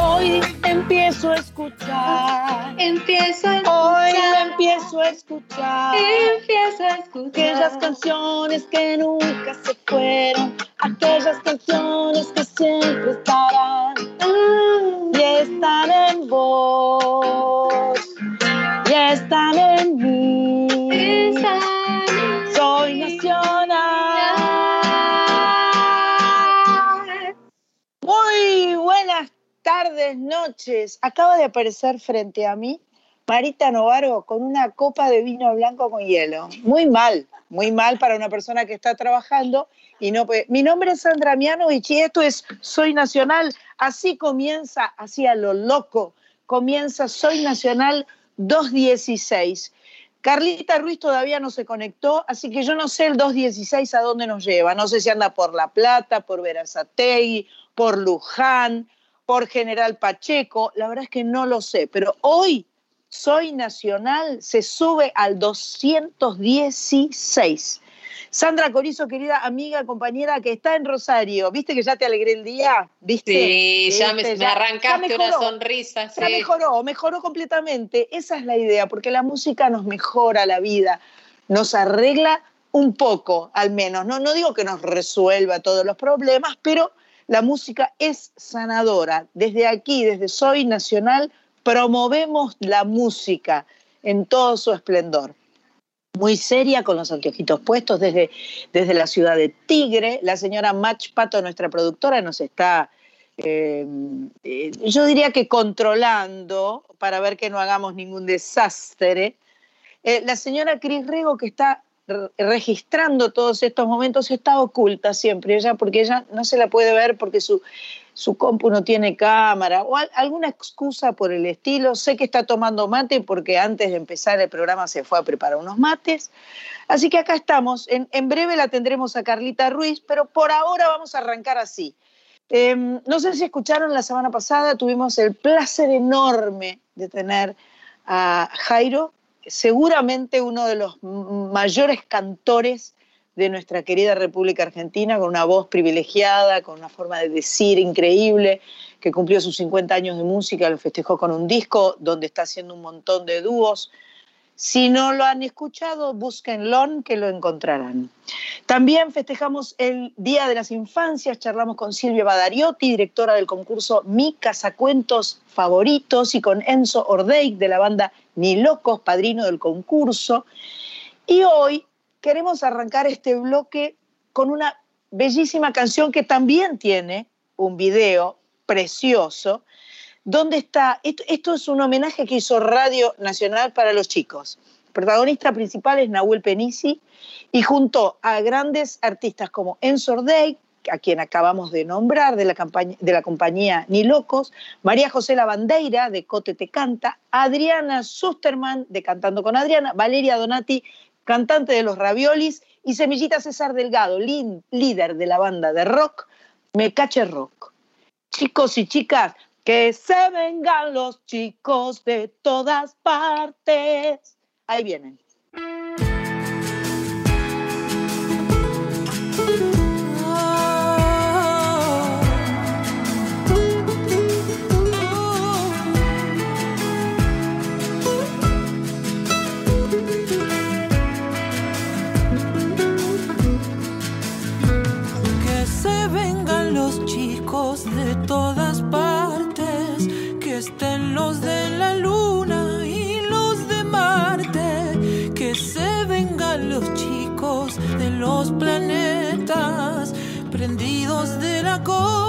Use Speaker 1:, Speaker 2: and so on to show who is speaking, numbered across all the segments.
Speaker 1: Hoy empiezo a escuchar.
Speaker 2: Empiezo a
Speaker 1: Hoy
Speaker 2: escuchar.
Speaker 1: empiezo a escuchar.
Speaker 2: Empiezo a escuchar.
Speaker 1: Aquellas canciones que nunca se fueron, aquellas canciones que siempre estarán y están en vos, y están en mí. Soy nacional. Muy buenas tardes, noches. Acaba de aparecer frente a mí Marita Novaro con una copa de vino blanco con hielo. Muy mal, muy mal para una persona que está trabajando y no puede. Mi nombre es Sandra Mianovich y esto es Soy Nacional. Así comienza, así a lo loco, comienza Soy Nacional 216. Carlita Ruiz todavía no se conectó, así que yo no sé el 216 a dónde nos lleva. No sé si anda por La Plata, por Verazategui, por Luján, por General Pacheco. La verdad es que no lo sé, pero hoy Soy Nacional se sube al 216. Sandra Corizo, querida amiga, compañera que está en Rosario, ¿viste que ya te alegré el día? ¿Viste?
Speaker 3: Sí, ya me, me arrancaste
Speaker 1: ya
Speaker 3: una sonrisa.
Speaker 1: Ya
Speaker 3: sí.
Speaker 1: mejoró, mejoró completamente. Esa es la idea, porque la música nos mejora la vida, nos arregla un poco, al menos. No, no digo que nos resuelva todos los problemas, pero la música es sanadora. Desde aquí, desde Soy Nacional, promovemos la música en todo su esplendor. Muy seria, con los anteojitos puestos desde, desde la ciudad de Tigre. La señora Mach Pato, nuestra productora, nos está eh, eh, yo diría que controlando para ver que no hagamos ningún desastre. Eh, la señora Cris Rego, que está re- registrando todos estos momentos, está oculta siempre, ella, porque ella no se la puede ver porque su, su compu no tiene cámara o al- alguna excusa por el estilo. Sé que está tomando mate porque antes de empezar el programa se fue a preparar unos mates. Así que acá estamos. En, en breve la tendremos a Carlita Ruiz, pero por ahora vamos a arrancar así. Eh, no sé si escucharon la semana pasada, tuvimos el placer enorme de tener a Jairo, seguramente uno de los mayores cantores de nuestra querida República Argentina, con una voz privilegiada, con una forma de decir increíble, que cumplió sus 50 años de música, lo festejó con un disco donde está haciendo un montón de dúos. Si no lo han escuchado, búsquenlo, que lo encontrarán. También festejamos el Día de las Infancias, charlamos con Silvia Badariotti, directora del concurso Mi Casacuentos Favoritos, y con Enzo Ordeig de la banda Ni Locos, padrino del concurso. Y hoy queremos arrancar este bloque con una bellísima canción que también tiene un video precioso, donde está, esto, es un homenaje que hizo Radio Nacional para los chicos. El protagonista principal es Nahuel Penisi y junto a grandes artistas como Enzo Ordey, a quien acabamos de nombrar, de la compañía Ni Locos, María José Lavandeira, de Cote Te Canta, Adriana Susterman, de Cantando con Adriana, Valeria Donati, cantante de Los Raviolis, y Semillita César Delgado, líder de la banda de rock, Me Cache Rock. Chicos y chicas, que se vengan los chicos de todas partes. Ahí vienen.
Speaker 4: Prendidos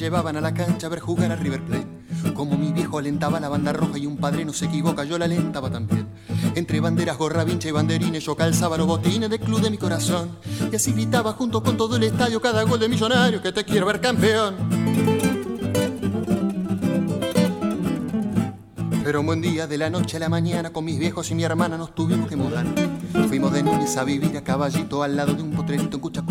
Speaker 3: llevaban a la cancha a ver jugar a River Plate. Como mi viejo alentaba la banda roja y un padre no se equivoca, yo la alentaba también. Entre banderas, gorra, vincha y banderines yo calzaba los botines del club de mi corazón. Y así gritaba junto con todo el estadio cada gol de millonario que te quiero ver campeón. Pero un buen día de la noche a la mañana con mis viejos y mi hermana nos tuvimos que mudar. Fuimos de Núñez a vivir a caballito al lado de un potrerito en.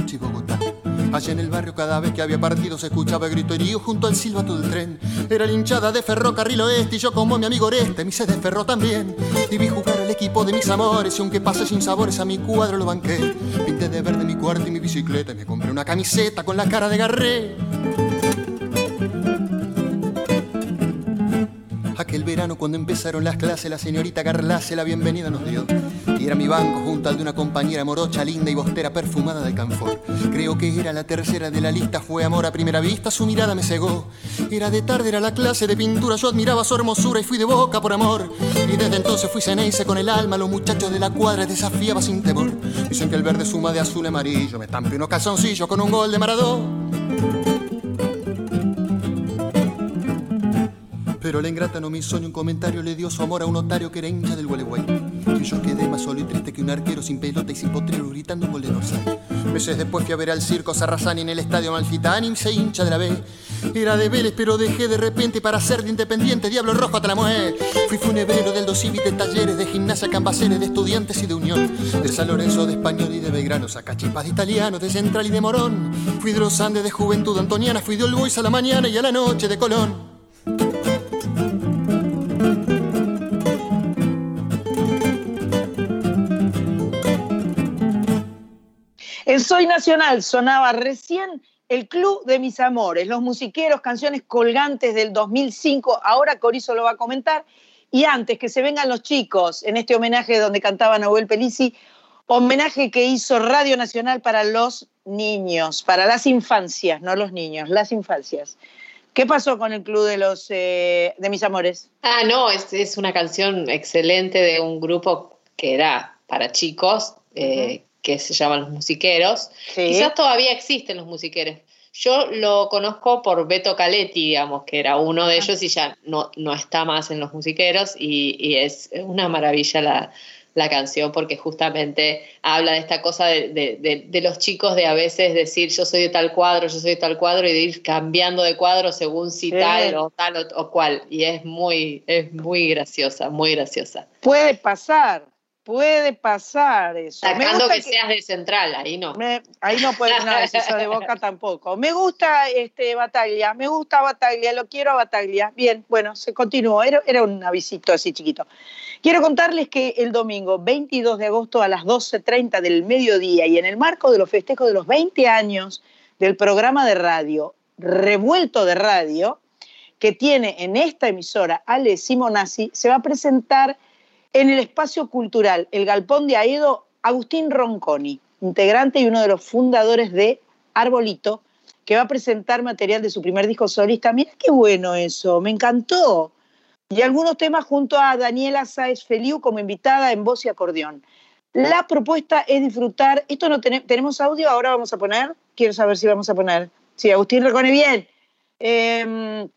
Speaker 3: Allá en el barrio cada vez que había partido se escuchaba el gritorío junto al silbato del tren. Era la hinchada de Ferrocarril Oeste y yo como mi amigo Oreste me se desferró también. Y vi jugar al equipo de mis amores y aunque pase sin sabores a mi cuadro lo banqué. Pinté de verde mi cuarto y mi bicicleta y me compré una camiseta con la cara de Garré. Cuando empezaron las clases la señorita Garlace la bienvenida nos dio. Y era mi banco junto al de una compañera morocha, linda y bostera perfumada de canfor. Creo que era la tercera de la lista, fue amor a primera vista, su mirada me cegó. Era de tarde, era la clase de pintura, yo admiraba su hermosura y fui de boca por amor. Y desde entonces fui ceneice con el alma, los muchachos de la cuadra desafiaba sin temor. Dicen que el verde suma de azul y amarillo, me estampé unos calzoncillos con un gol de Maradona. Pero la ingrata no me hizo ni un comentario, le dio su amor a un notario que era hincha del Gualeguay. Y yo quedé más solo y triste que un arquero sin pelota y sin potrero gritando un gol de Dorsal. Meses después fui a ver al circo Sarrazani en el estadio Malfitani se hincha de la B. Era de Vélez, pero dejé de repente para ser de Independiente, Diablo Rojo hasta la mujer. Fui funebrero del Dosivi de talleres, de gimnasia, cambaceres, de estudiantes y de Unión. De San Lorenzo, de Español y de Belgrano, sacachipas de italiano, de Central y de Morón. Fui de los Andes, de Juventud Antoniana, fui de All Boys a la mañana y a la noche de Colón.
Speaker 1: En Soy Nacional sonaba recién el Club de Mis Amores, los musiqueros, canciones colgantes del 2005. Ahora Corizo lo va a comentar. Y antes que se vengan los chicos en este homenaje donde cantaba Nahuel Pelisi, homenaje que hizo Radio Nacional para los niños, para las infancias, no los niños, las infancias. ¿Qué pasó con el Club de los eh, de Mis Amores?
Speaker 2: Ah, no, es, es una canción excelente de un grupo que era para chicos, eh, que se llaman Los Musiqueros.
Speaker 1: Sí.
Speaker 2: Quizás todavía existen los musiqueros. Yo lo conozco por Beto Caletti, digamos, que era uno de ellos y ya no, no está más en los musiqueros y, y es una maravilla la, la canción porque justamente habla de esta cosa de, de- de- de los chicos de a veces decir yo soy de tal cuadro, yo soy de tal cuadro y de ir cambiando de cuadro según si
Speaker 1: Sí.
Speaker 2: tal o tal o, o cual. Y es muy, es muy graciosa, muy graciosa.
Speaker 1: Puede pasar, puede pasar eso.
Speaker 2: Sacando
Speaker 1: gusta
Speaker 2: que, seas de central, ahí no.
Speaker 1: Me- ahí no puede, no, si de boca tampoco. Me gusta este Bataglia, me gusta Bataglia, lo quiero a Bataglia. Bien, bueno, se continuó, era, era un avisito así chiquito. Quiero contarles que el domingo 22 de agosto a las 12.30 del mediodía y en el marco de los festejos de los 20 años del programa de radio Revuelto de Radio, que tiene en esta emisora Ale Simonazzi, se va a presentar en el espacio cultural El Galpón de Aedo Agustín Ronconi, integrante y uno de los fundadores de Arbolito, que va a presentar material de su primer disco solista. Mira qué bueno eso, me encantó. Y algunos temas junto a Daniela Sáez Feliu como invitada en voz y acordeón. La propuesta es disfrutar. Esto no tene- tenemos audio, ahora vamos a poner. Quiero saber si vamos a poner. Sí, Agustín Recone, bien. Em,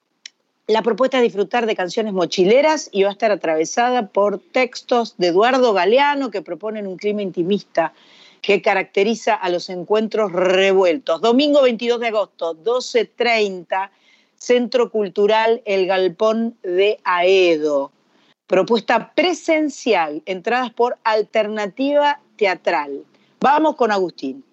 Speaker 1: la propuesta es disfrutar de canciones mochileras y va a estar atravesada por textos de Eduardo Galeano que proponen un clima intimista que caracteriza a los encuentros revueltos. Domingo 22 de agosto, 12.30, Centro Cultural El Galpón de Aedo. Propuesta presencial, entradas por alternativa teatral. Vamos con Agustín.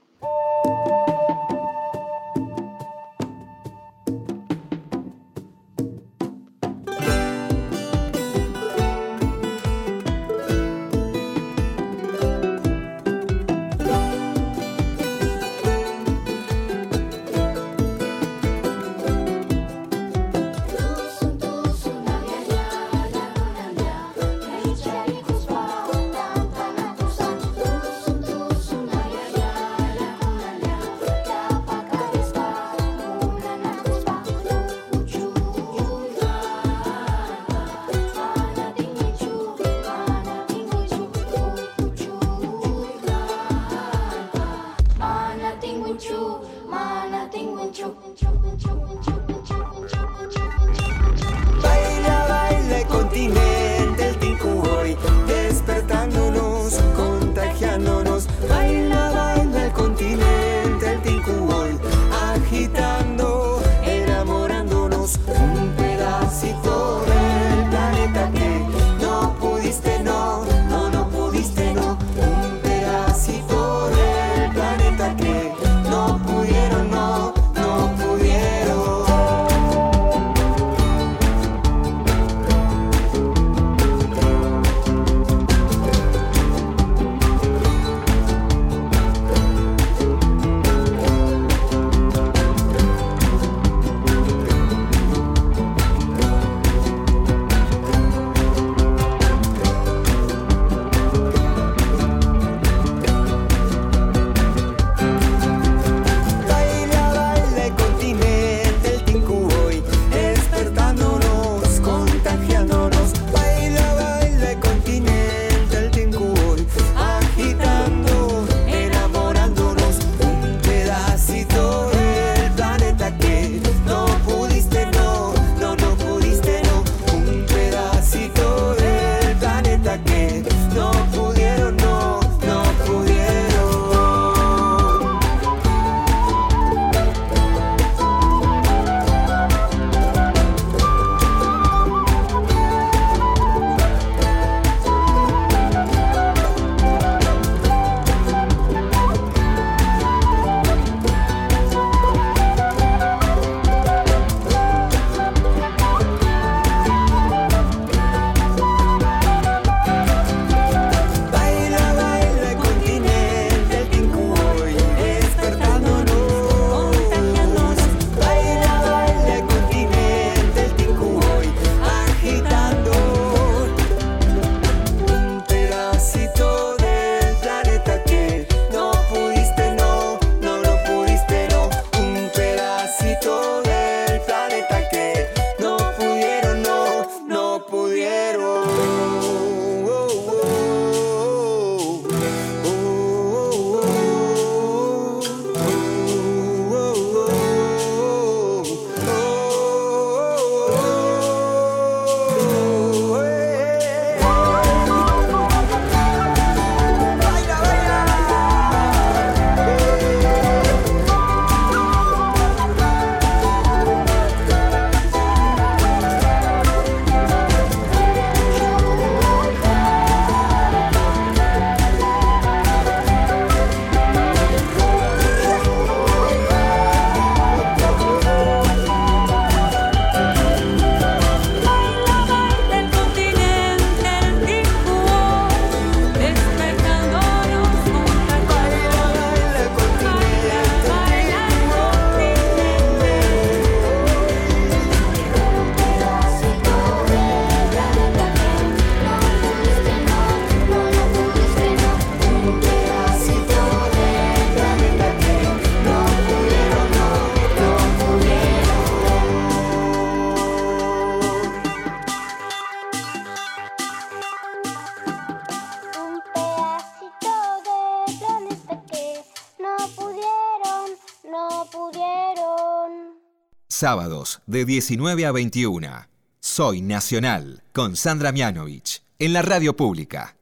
Speaker 5: Sábados de 19 a 21. Soy Nacional con Sandra Mianovich en la radio pública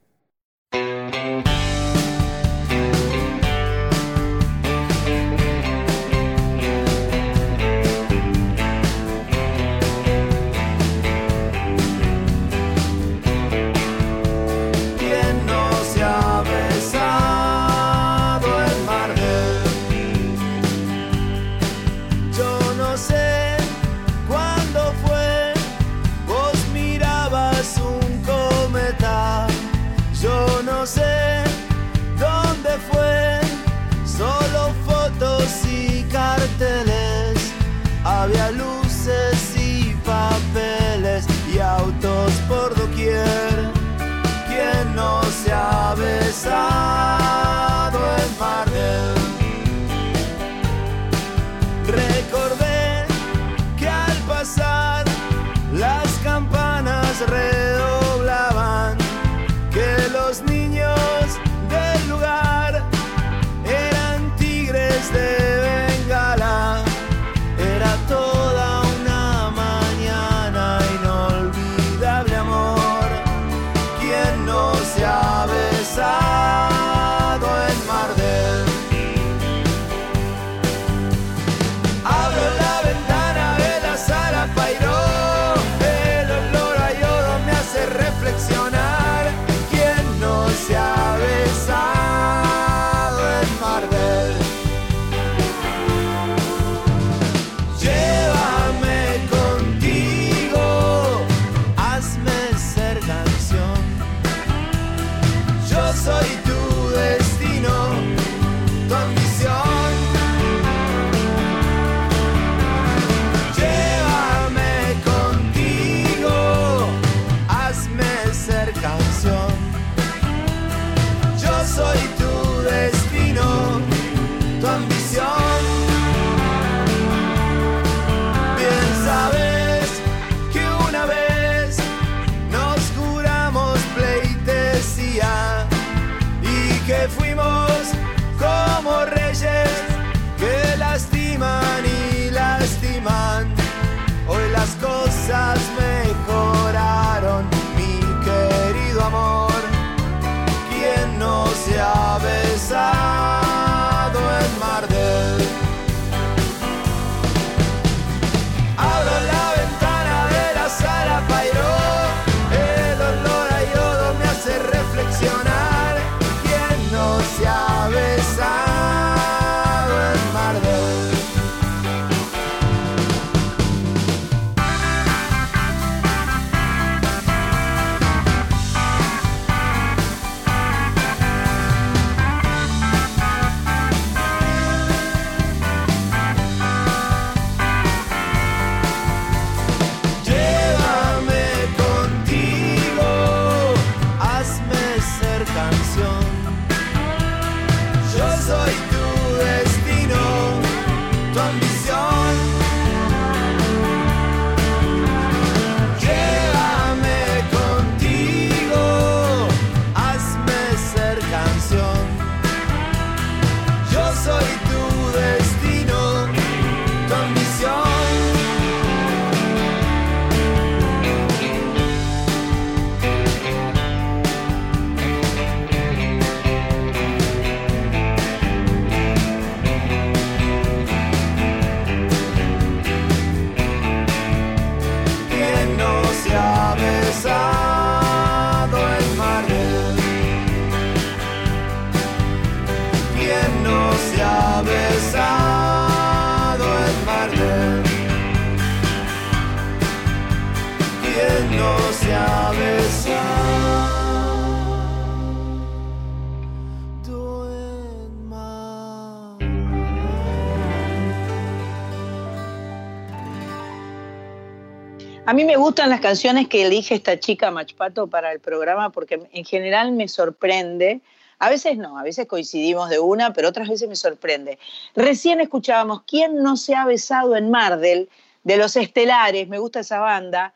Speaker 6: A
Speaker 1: mí me gustan las canciones que elige esta chica Machpato para el programa porque en general me sorprende. A veces no, a veces coincidimos de una, pero otras veces me sorprende. Recién escuchábamos ¿Quién no se ha besado en Mardel? de Los Estelares, me gusta esa banda.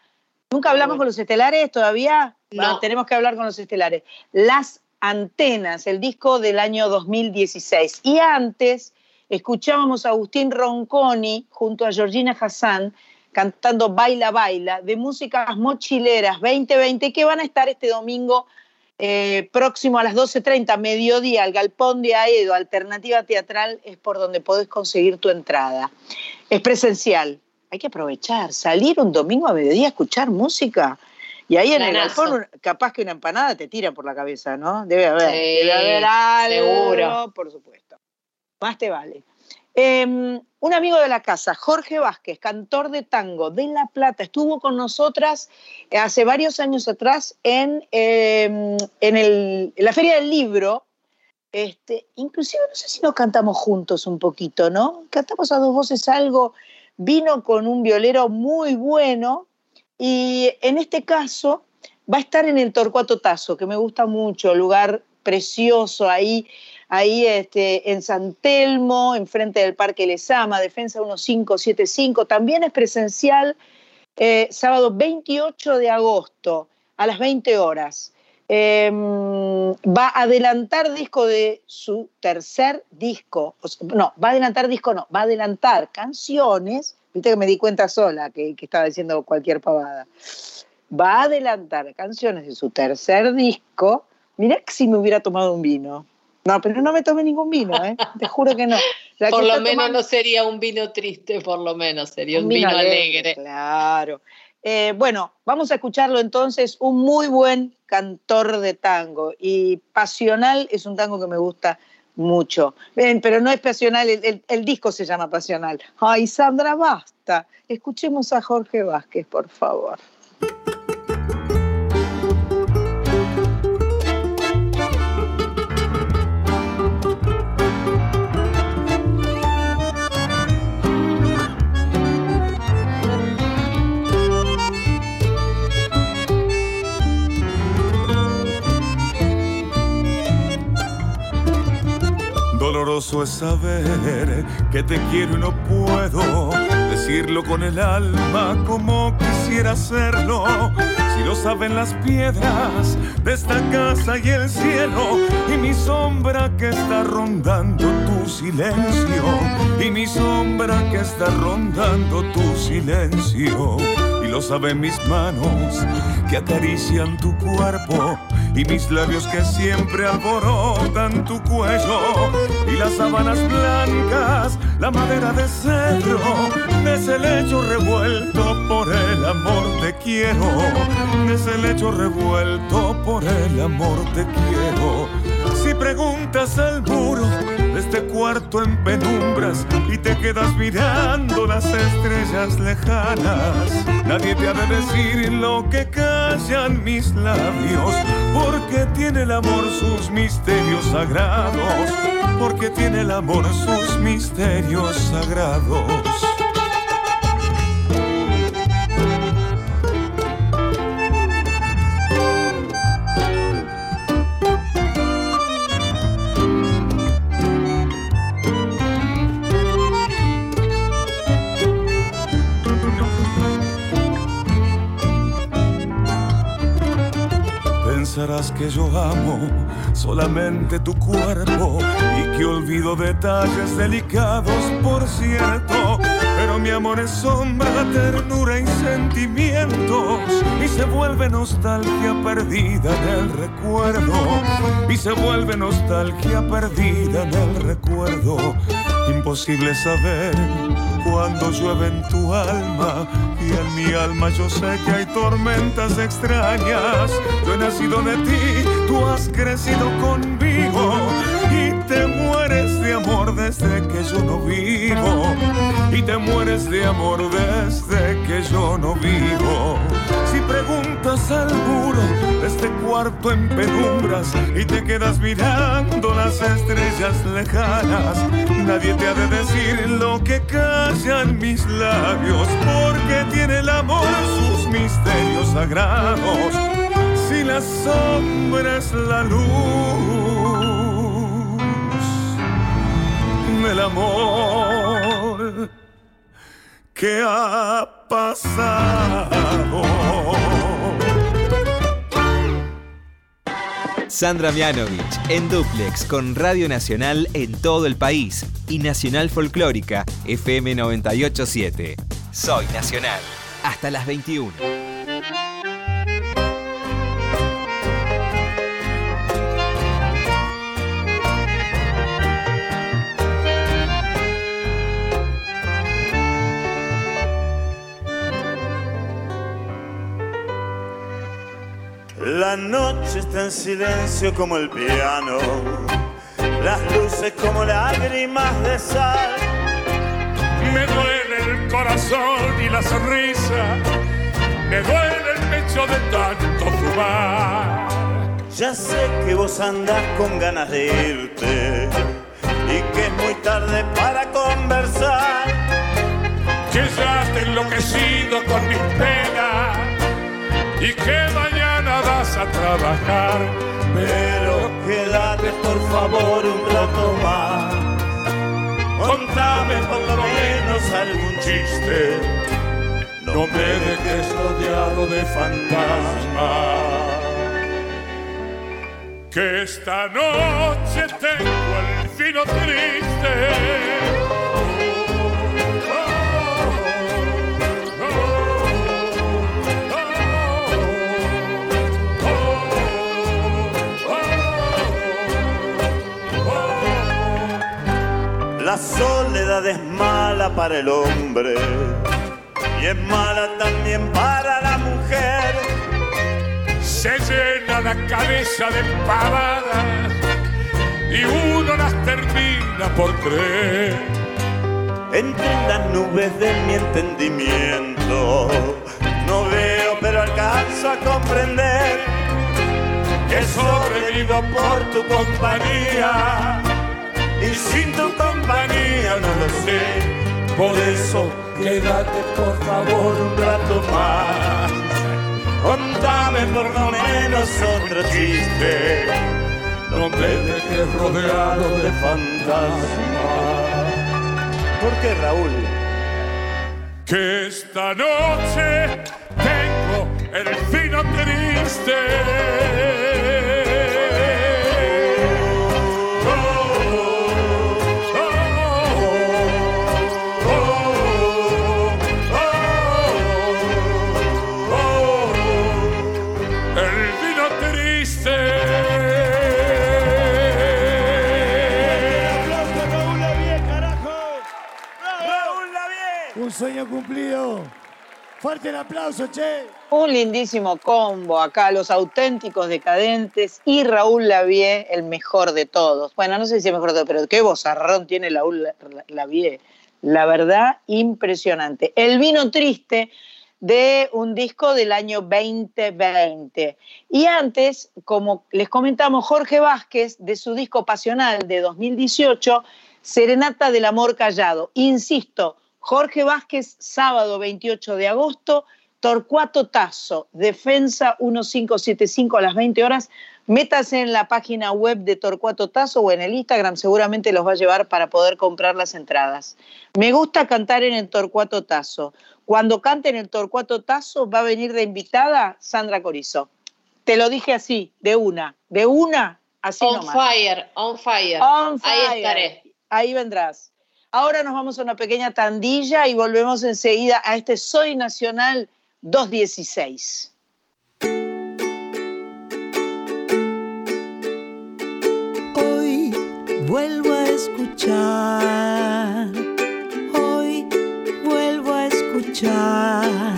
Speaker 1: ¿Nunca hablamos con Los Estelares todavía?
Speaker 2: No.
Speaker 1: Tenemos que hablar con Los Estelares. Las Antenas, el disco del año 2016. Y antes escuchábamos a Agustín Ronconi junto a Georgina Hassan cantando Baila Baila de músicas mochileras 2020 que van a estar este domingo eh, próximo a las 12.30, mediodía, al Galpón de Aedo, Alternativa Teatral, es por donde podés conseguir tu entrada. Es presencial, hay que aprovechar, salir un domingo a mediodía a escuchar música. Y ahí en el galpón, capaz que una empanada te tira por la cabeza, ¿no? Debe haber.
Speaker 2: Sí,
Speaker 1: debe haber algo,
Speaker 2: seguro.
Speaker 1: por supuesto. Más te vale. Eh, un amigo de la casa, Jorge Vázquez, cantor de tango de La Plata, estuvo con nosotras hace varios años atrás en, eh, en, el- en la Feria del Libro. Este, inclusive no sé si nos cantamos juntos un poquito, ¿no? Cantamos a dos voces algo, vino con un violero muy bueno y en este caso va a estar en el Torcuato Tazo, que me gusta mucho, lugar precioso ahí, ahí este, en San Telmo, enfrente del Parque Lesama, Defensa 1575. También es presencial eh, sábado 28 de agosto a las 20 horas. Eh, va a adelantar disco de su tercer disco. No, va a adelantar disco, no, va a adelantar canciones. Viste que me di cuenta sola que, que estaba diciendo cualquier pavada. Va a adelantar canciones de su tercer disco. Mirá que si me hubiera tomado un vino. No, pero no me tomé ningún vino, ¿eh? Te juro que no. La que
Speaker 2: Por lo
Speaker 1: está
Speaker 2: menos
Speaker 1: tomando-
Speaker 2: no sería un vino triste, por lo menos, sería un,
Speaker 1: un
Speaker 2: vino, alegre.
Speaker 1: Claro. Eh, bueno, vamos a escucharlo entonces, un muy buen cantor de tango. Y Pasional es un tango que me gusta mucho. Ven, pero no es Pasional, el, el- el disco se llama Pasional. Ay, Sandra, basta. Escuchemos a Jorge Vázquez, por favor.
Speaker 7: Doloroso es saber que te quiero y no puedo decirlo con el alma como quisiera hacerlo. Si lo saben las piedras de esta casa y el cielo y mi sombra que está rondando tu silencio y mi sombra que está rondando tu silencio. Lo saben mis manos que acarician tu cuerpo y mis labios que siempre alborotan tu cuello y las sábanas blancas, la madera de cedro, de ese lecho revuelto por el amor te quiero, de ese lecho revuelto por el amor te quiero. Si preguntas al muro este cuarto en penumbras y te quedas mirando las estrellas lejanas, nadie te ha de decir lo que callan mis labios, porque tiene el amor sus misterios sagrados, porque tiene el amor sus misterios sagrados. Que yo amo solamente tu cuerpo y que olvido detalles delicados, por cierto. Pero mi amor es sombra, ternura y sentimientos y se vuelve nostalgia perdida en el recuerdo. Y se vuelve nostalgia perdida en el recuerdo. Imposible saber cuando llueve en tu alma en mi alma yo sé que hay tormentas extrañas. Yo he nacido de ti, tú has crecido conmigo y te mueres de amor desde que yo no vivo. Y te mueres de amor desde que yo no vivo. Si preguntas al muro este cuarto en penumbras y te quedas mirando las estrellas lejanas, nadie te ha de decir lo que callan mis labios, porque tiene el amor sus misterios sagrados. Si la sombra es la luz del amor que ha pasado.
Speaker 8: Sandra Mianovich en Duplex con Radio Nacional en todo el país y Nacional Folclórica FM 987. Soy Nacional. Hasta las 21.
Speaker 9: La noche está en silencio como el piano, las luces como lágrimas de sal.
Speaker 10: Me duele el corazón y la sonrisa, me duele el pecho de tanto fumar.
Speaker 9: Ya sé que vos andás con ganas de irte y que es muy tarde para conversar.
Speaker 10: Que ya te enloquecido con mis penas y que a trabajar.
Speaker 9: Pero quédate por favor un rato más.
Speaker 10: Contame por lo menos algún chiste. No me dejes rodeado de fantasmas. Que esta noche tengo el fino triste.
Speaker 9: La soledad es mala para el hombre y es mala también para la mujer.
Speaker 10: Se llena la cabeza de pavadas y uno las termina por creer.
Speaker 9: Entre las nubes de mi entendimiento no veo pero alcanzo a comprender que sobrevivo por tu compañía y sin tu compañía no lo sé. Por eso quédate por favor un rato más. Contame por lo menos otro chiste.
Speaker 10: No me dejes rodeado de fantasmas.
Speaker 9: ¿Por qué Raúl?
Speaker 10: Que esta noche tengo el fino triste.
Speaker 11: Sueño cumplido. Fuerte el aplauso, che.
Speaker 1: Un lindísimo combo acá, los auténticos decadentes y Raúl Lavie, el mejor de todos. Bueno, no sé si es mejor de todos, pero qué bozarrón tiene Raúl Lavie. La verdad, impresionante. El vino triste de un disco del año 2020. Y antes, como les comentamos, Jorge Vázquez, de su disco Pasional de 2018, Serenata del Amor Callado. Insisto, Jorge Vázquez, sábado 28 de agosto, Torcuato Tazo, Defensa 1575 a las 20 horas. Métase en la página web de Torcuato Tazo o en el Instagram, seguramente los va a llevar para poder comprar las entradas. Me gusta cantar en el Torcuato Tazo. Cuando cante en el Torcuato Tazo va a venir de invitada Sandra Corizo. Te lo dije así, de una, de una, así
Speaker 2: On
Speaker 1: nomás.
Speaker 2: fire, on fire.
Speaker 1: On
Speaker 2: Ahí
Speaker 1: fire.
Speaker 2: estaré.
Speaker 1: Ahí vendrás. Ahora nos vamos a una pequeña tandilla y volvemos enseguida a este Soy Nacional 216.
Speaker 12: Hoy vuelvo a escuchar, hoy vuelvo a escuchar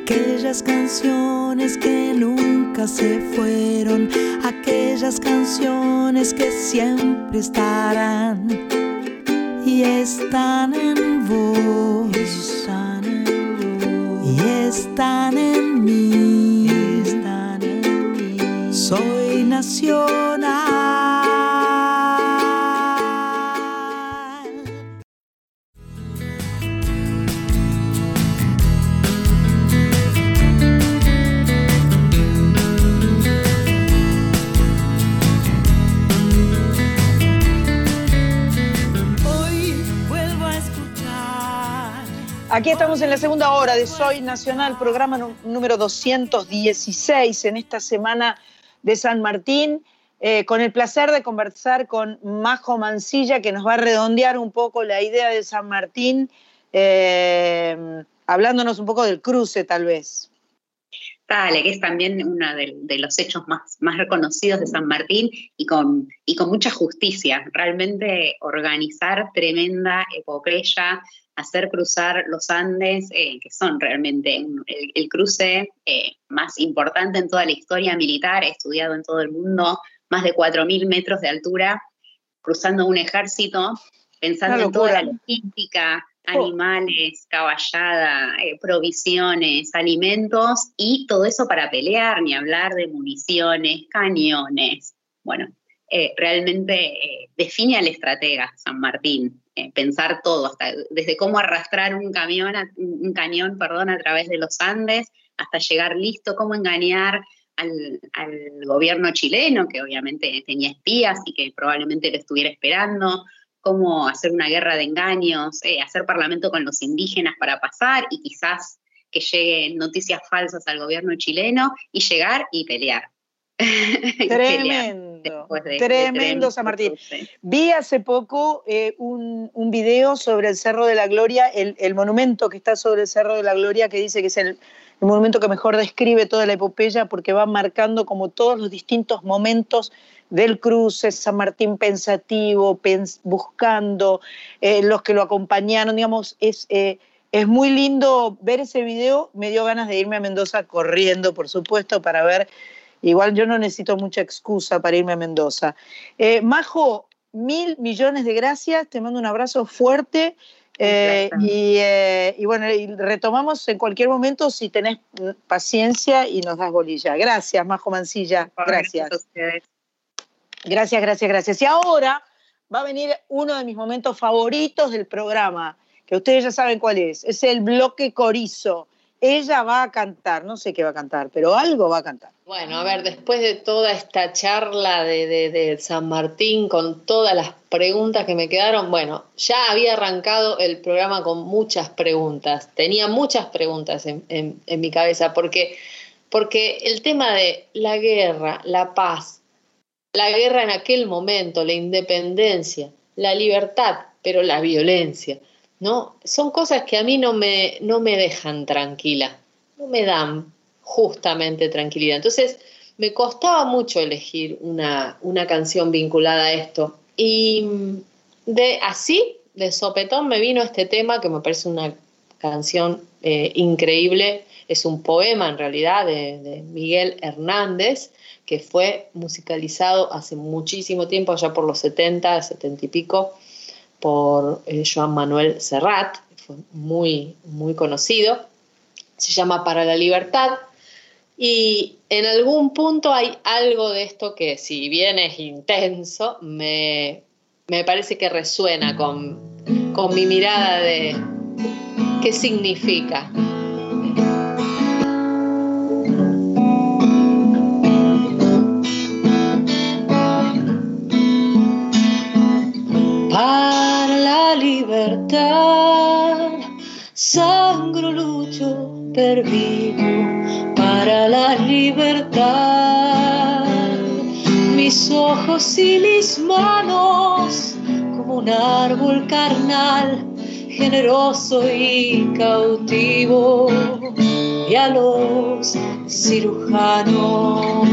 Speaker 12: aquellas canciones que nunca se fueron, aquellas canciones que siempre estarán y están en vos, están en vos, y están en mí, están en mí. Soy nacional.
Speaker 1: Aquí estamos en la segunda hora de Soy Nacional, programa número 216 en esta semana de San Martín, eh, con el placer de conversar con Majo Mancilla, que nos va a redondear un poco la idea de San Martín, eh, hablándonos un poco del cruce tal vez.
Speaker 13: Dale, que es también uno de, los hechos más, más reconocidos de San Martín y con, y con mucha justicia. Realmente organizar tremenda epopeya, hacer cruzar los Andes, eh, que son realmente el, cruce eh, más importante en toda la historia militar, estudiado en todo el mundo, más de 4.000 metros de altura, cruzando un ejército, pensando en toda la logística, Oh. animales, caballada, eh, provisiones, alimentos y todo eso para pelear, ni hablar de municiones, cañones. Bueno, eh, realmente eh, define al estratega San Martín, pensar todo, hasta, desde cómo arrastrar un, camión un cañón perdón, a través de los Andes hasta llegar listo, cómo engañar al, gobierno chileno, que obviamente tenía espías y que probablemente lo estuviera esperando, cómo hacer una guerra de engaños, eh, hacer parlamento con los indígenas para pasar y quizás que lleguen noticias falsas al gobierno chileno y llegar y pelear.
Speaker 1: tremendo. San Martín. Vi hace poco eh, un, un, video sobre el Cerro de la Gloria, el, el, monumento que está sobre el Cerro de la Gloria, que dice que es el, el, monumento que mejor describe toda la epopeya porque va marcando como todos los distintos momentos del cruce, San Martín pensativo, buscando, eh, los que lo acompañaron, digamos, es, eh, es muy lindo ver ese video, me dio ganas de irme a Mendoza corriendo, por supuesto, para ver, igual yo no necesito mucha excusa para irme a Mendoza. Eh, Majo, mil millones de gracias, te mando un abrazo fuerte. y, y, bueno, retomamos en cualquier momento si tenés paciencia y nos das bolilla. Gracias, Majo Mancilla. Gracias. Gracias, gracias, gracias. Y ahora va a venir uno de mis momentos favoritos del programa, que ustedes ya saben cuál es. Es el bloque corizo. Ella va a cantar, no sé qué va a cantar, pero algo va a cantar.
Speaker 2: Bueno, a ver, después de toda esta charla de, de, San Martín, con todas las preguntas que me quedaron, bueno, ya había arrancado el programa con muchas preguntas. Tenía muchas preguntas en, en mi cabeza, porque, porque el tema de la guerra, la paz, la guerra en aquel momento, la independencia, la libertad, pero la violencia, Son cosas que a mí no me, no me dejan tranquila, no me dan justamente tranquilidad. Entonces, me costaba mucho elegir una, una canción vinculada a esto. Y de así, de sopetón, me vino este tema que me parece una canción eh, increíble, es un poema en realidad de, de Miguel Hernández, que fue musicalizado hace muchísimo tiempo, allá por los 70, 70 y pico, por eh, Joan Manuel Serrat, fue muy, muy conocido. Se llama Para la Libertad. Y en algún punto hay algo de esto que, si bien es intenso, me, me parece que resuena con, con mi mirada de qué significa sangro lucho per vivo para la libertad. Mis ojos y mis manos como un árbol carnal, generoso y cautivo, y a los cirujanos.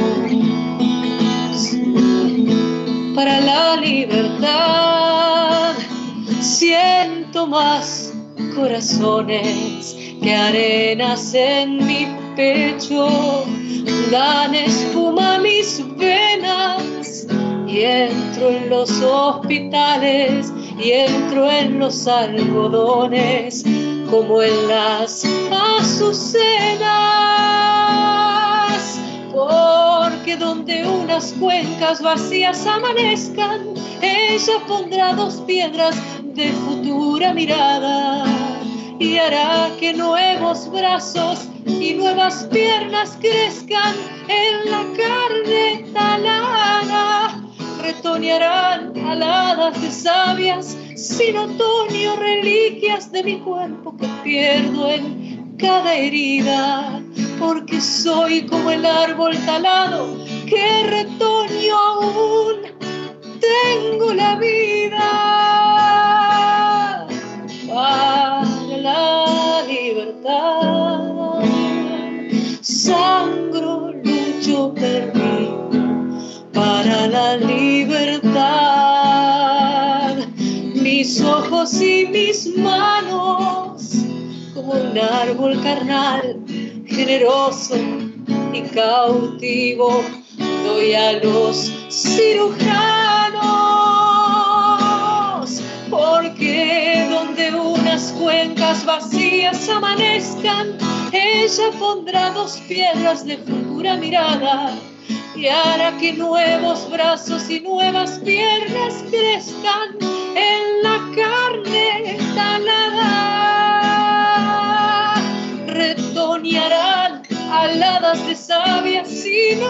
Speaker 2: Para la libertad más corazones que arenas en mi pecho. Dan espuma a mis venas y entro en los hospitales y entro en los algodones como en las azucenas. Porque donde unas cuencas vacías amanezcan ella pondrá dos piedras de futura mirada y hará que nuevos brazos y nuevas piernas crezcan en la carne talada. Retonearán aladas de sabias sin otoño, reliquias de mi cuerpo que pierdo en cada herida.
Speaker 14: porque soy como el árbol talado que retoño aún. Tengo la vida libertad. Sangro, lucho, perdido para la libertad. Mis ojos y mis manos como un árbol carnal, generoso y cautivo, doy a los cirujanos, porque donde unas cuencas vacías amanezcan, ella pondrá dos piedras de futura mirada y hará que nuevos brazos y nuevas piernas crezcan en la carne talada. Retoñarán aladas de savia sin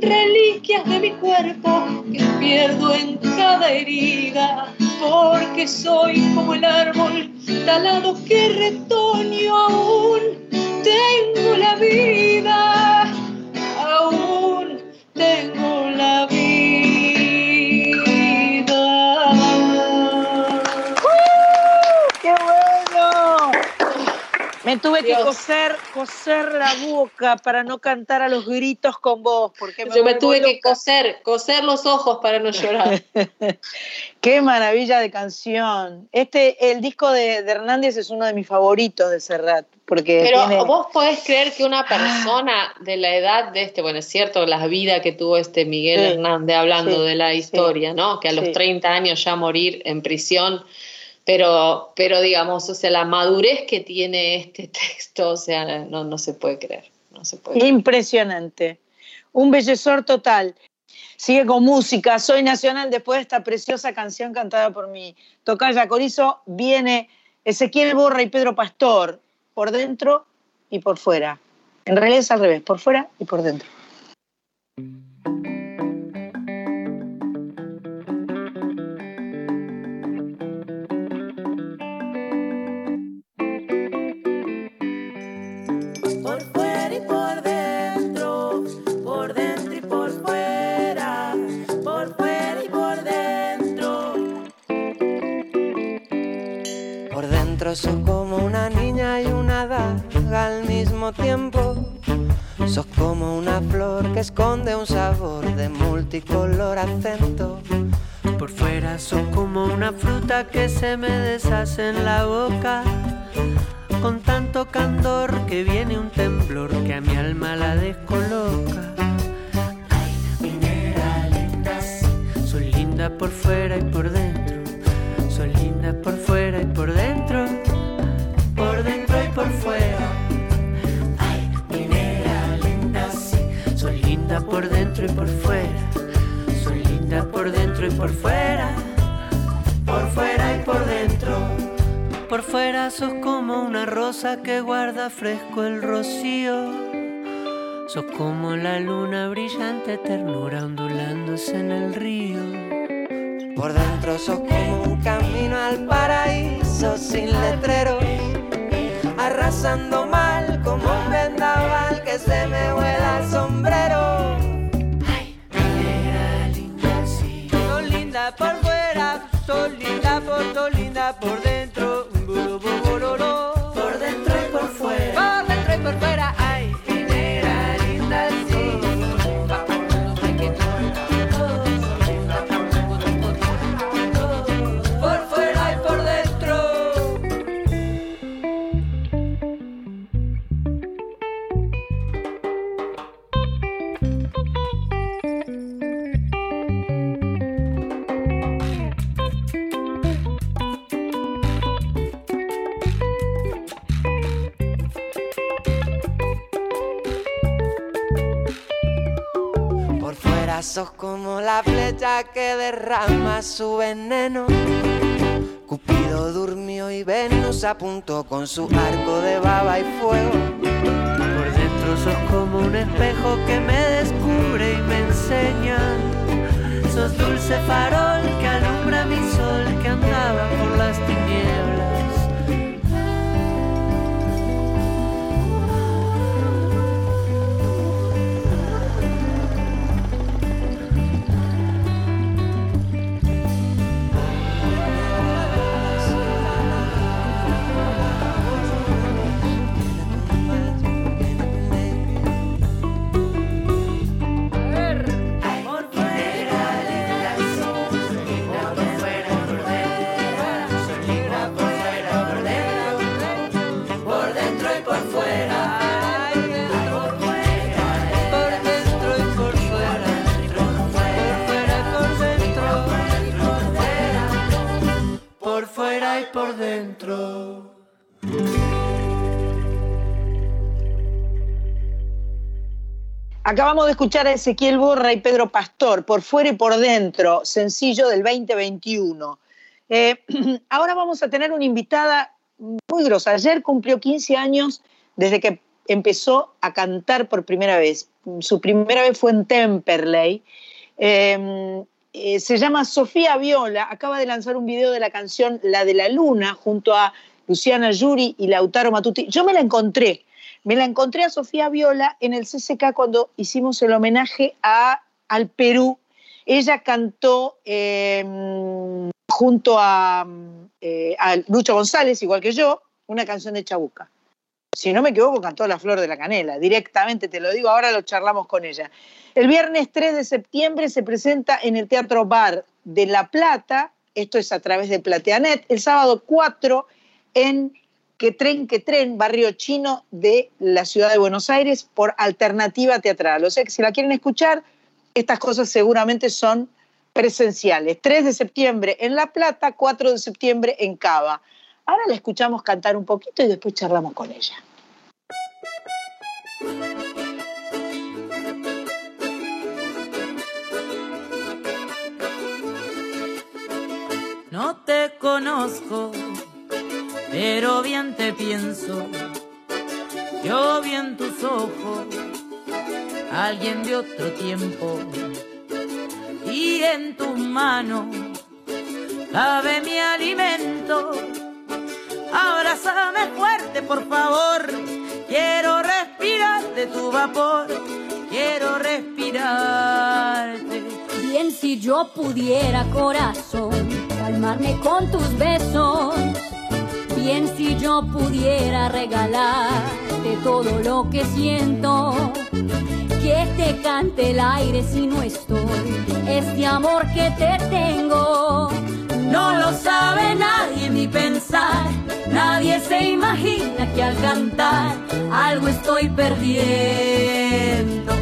Speaker 14: reliquias de mi cuerpo que pierdo en cada herida, porque soy como el árbol talado que retoño aún. Tengo la vida, aún tengo
Speaker 1: Me tuve que coser, coser la boca para no cantar a los gritos con vos, porque
Speaker 14: Yo me tuve que coser, coser los ojos para no llorar.
Speaker 1: Qué maravilla de canción. Este, el disco de, de Hernández es uno de mis favoritos de Serrat, porque
Speaker 14: Pero
Speaker 1: tiene-
Speaker 14: vos podés creer que una persona de la edad de este, bueno, es cierto la vida que tuvo este Miguel
Speaker 1: Sí,
Speaker 14: Hernández hablando
Speaker 1: sí,
Speaker 14: de la historia, ¿no? Que a los
Speaker 1: sí.
Speaker 14: 30 años ya morir en prisión, pero, pero digamos, o sea, la madurez que tiene este texto, o sea, no, no se puede creer, no se puede.
Speaker 1: Impresionante. Un bellezor total. Sigue con música. Soy nacional. Después de esta preciosa canción cantada por mi tocaya Corizo, viene Ezequiel Borra y Pedro Pastor, por dentro y por fuera. En realidad es al revés, por fuera y por dentro.
Speaker 15: Sos como una niña y una daga al mismo tiempo. Sos como una flor que esconde un sabor de multicolor acento.
Speaker 4: Por fuera sos como una fruta que se me deshace en la boca. Con tanto candor que viene un temblor que a mi alma la descoloca. Ay, minera linda, sos linda por fuera y por dentro. Sos linda por fuera y por dentro. Y por fuera, por fuera y por dentro. Por fuera sos como una rosa que guarda fresco el rocío. Sos como la luna brillante, ternura ondulándose en el río.
Speaker 15: Por dentro sos como un camino al paraíso sin letreros. Arrasando mal como un vendaval que se me vuela el sombrero.
Speaker 4: Linda por,
Speaker 15: su veneno. Cupido durmió y Venus apuntó con su arco de baba y fuego.
Speaker 4: Por dentro sos como un espejo que me descubre y me enseña. Sos dulce farol que alumbra mi sol que andaba por las tinieblas.
Speaker 1: Acabamos de escuchar a Ezequiel Borra y Pedro Pastor, por fuera y por dentro, sencillo del 2021. Eh, ahora vamos a tener una invitada muy grosa. Ayer cumplió 15 años desde que empezó a cantar por primera vez. Su primera vez fue en Temperley. Eh, eh, se llama Sofía Viola. Acaba de lanzar un video de la canción La de la Luna junto a Luciana Yuri y Lautaro Matuti. Yo me la encontré. Me la encontré a Sofía Viola en el CCK cuando hicimos el homenaje a, al Perú. Ella cantó eh, junto a, eh, a Lucho González, igual que yo, una canción de Chabuca. Si no me equivoco, cantó La Flor de la Canela. Directamente te lo digo, ahora lo charlamos con ella. El viernes 3 de septiembre se presenta en el Teatro Bar de La Plata, esto es a través de Plateanet, el sábado 4 en Que Tren, Que Tren, barrio chino de la ciudad de Buenos Aires, por alternativa teatral. O sea que si la quieren escuchar, estas cosas seguramente son presenciales. 3 de septiembre en La Plata, 4 de septiembre en Cava. Ahora la escuchamos cantar un poquito y después charlamos con ella.
Speaker 16: No te conozco, pero bien te pienso. Yo vi en tus ojos alguien de otro tiempo y en tus manos cabe mi alimento. Abrázame fuerte, por favor. Quiero respirar de tu vapor. Quiero respirarte.
Speaker 17: Bien si yo pudiera, corazón, calmarme con tus besos. Bien si yo pudiera regalarte todo lo que siento. Que te cante el aire si no estoy. Este amor que te tengo. No lo sabe nadie ni pensar. Nadie se imagina que al cantar algo estoy perdiendo.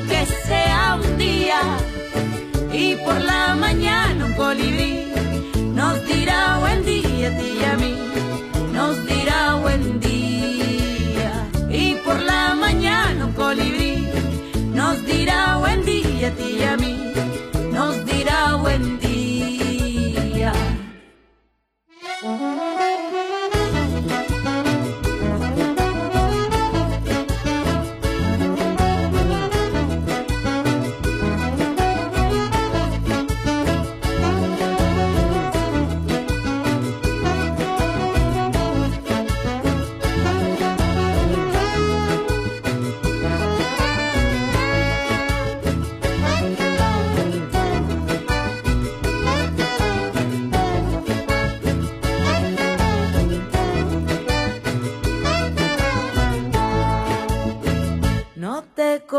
Speaker 16: Aunque sea un día. Y por la mañana un colibrí nos dirá buen día a ti y a mí, nos dirá buen día. Y por la mañana un colibrí nos dirá buen día a ti y a mí, nos dirá buen día.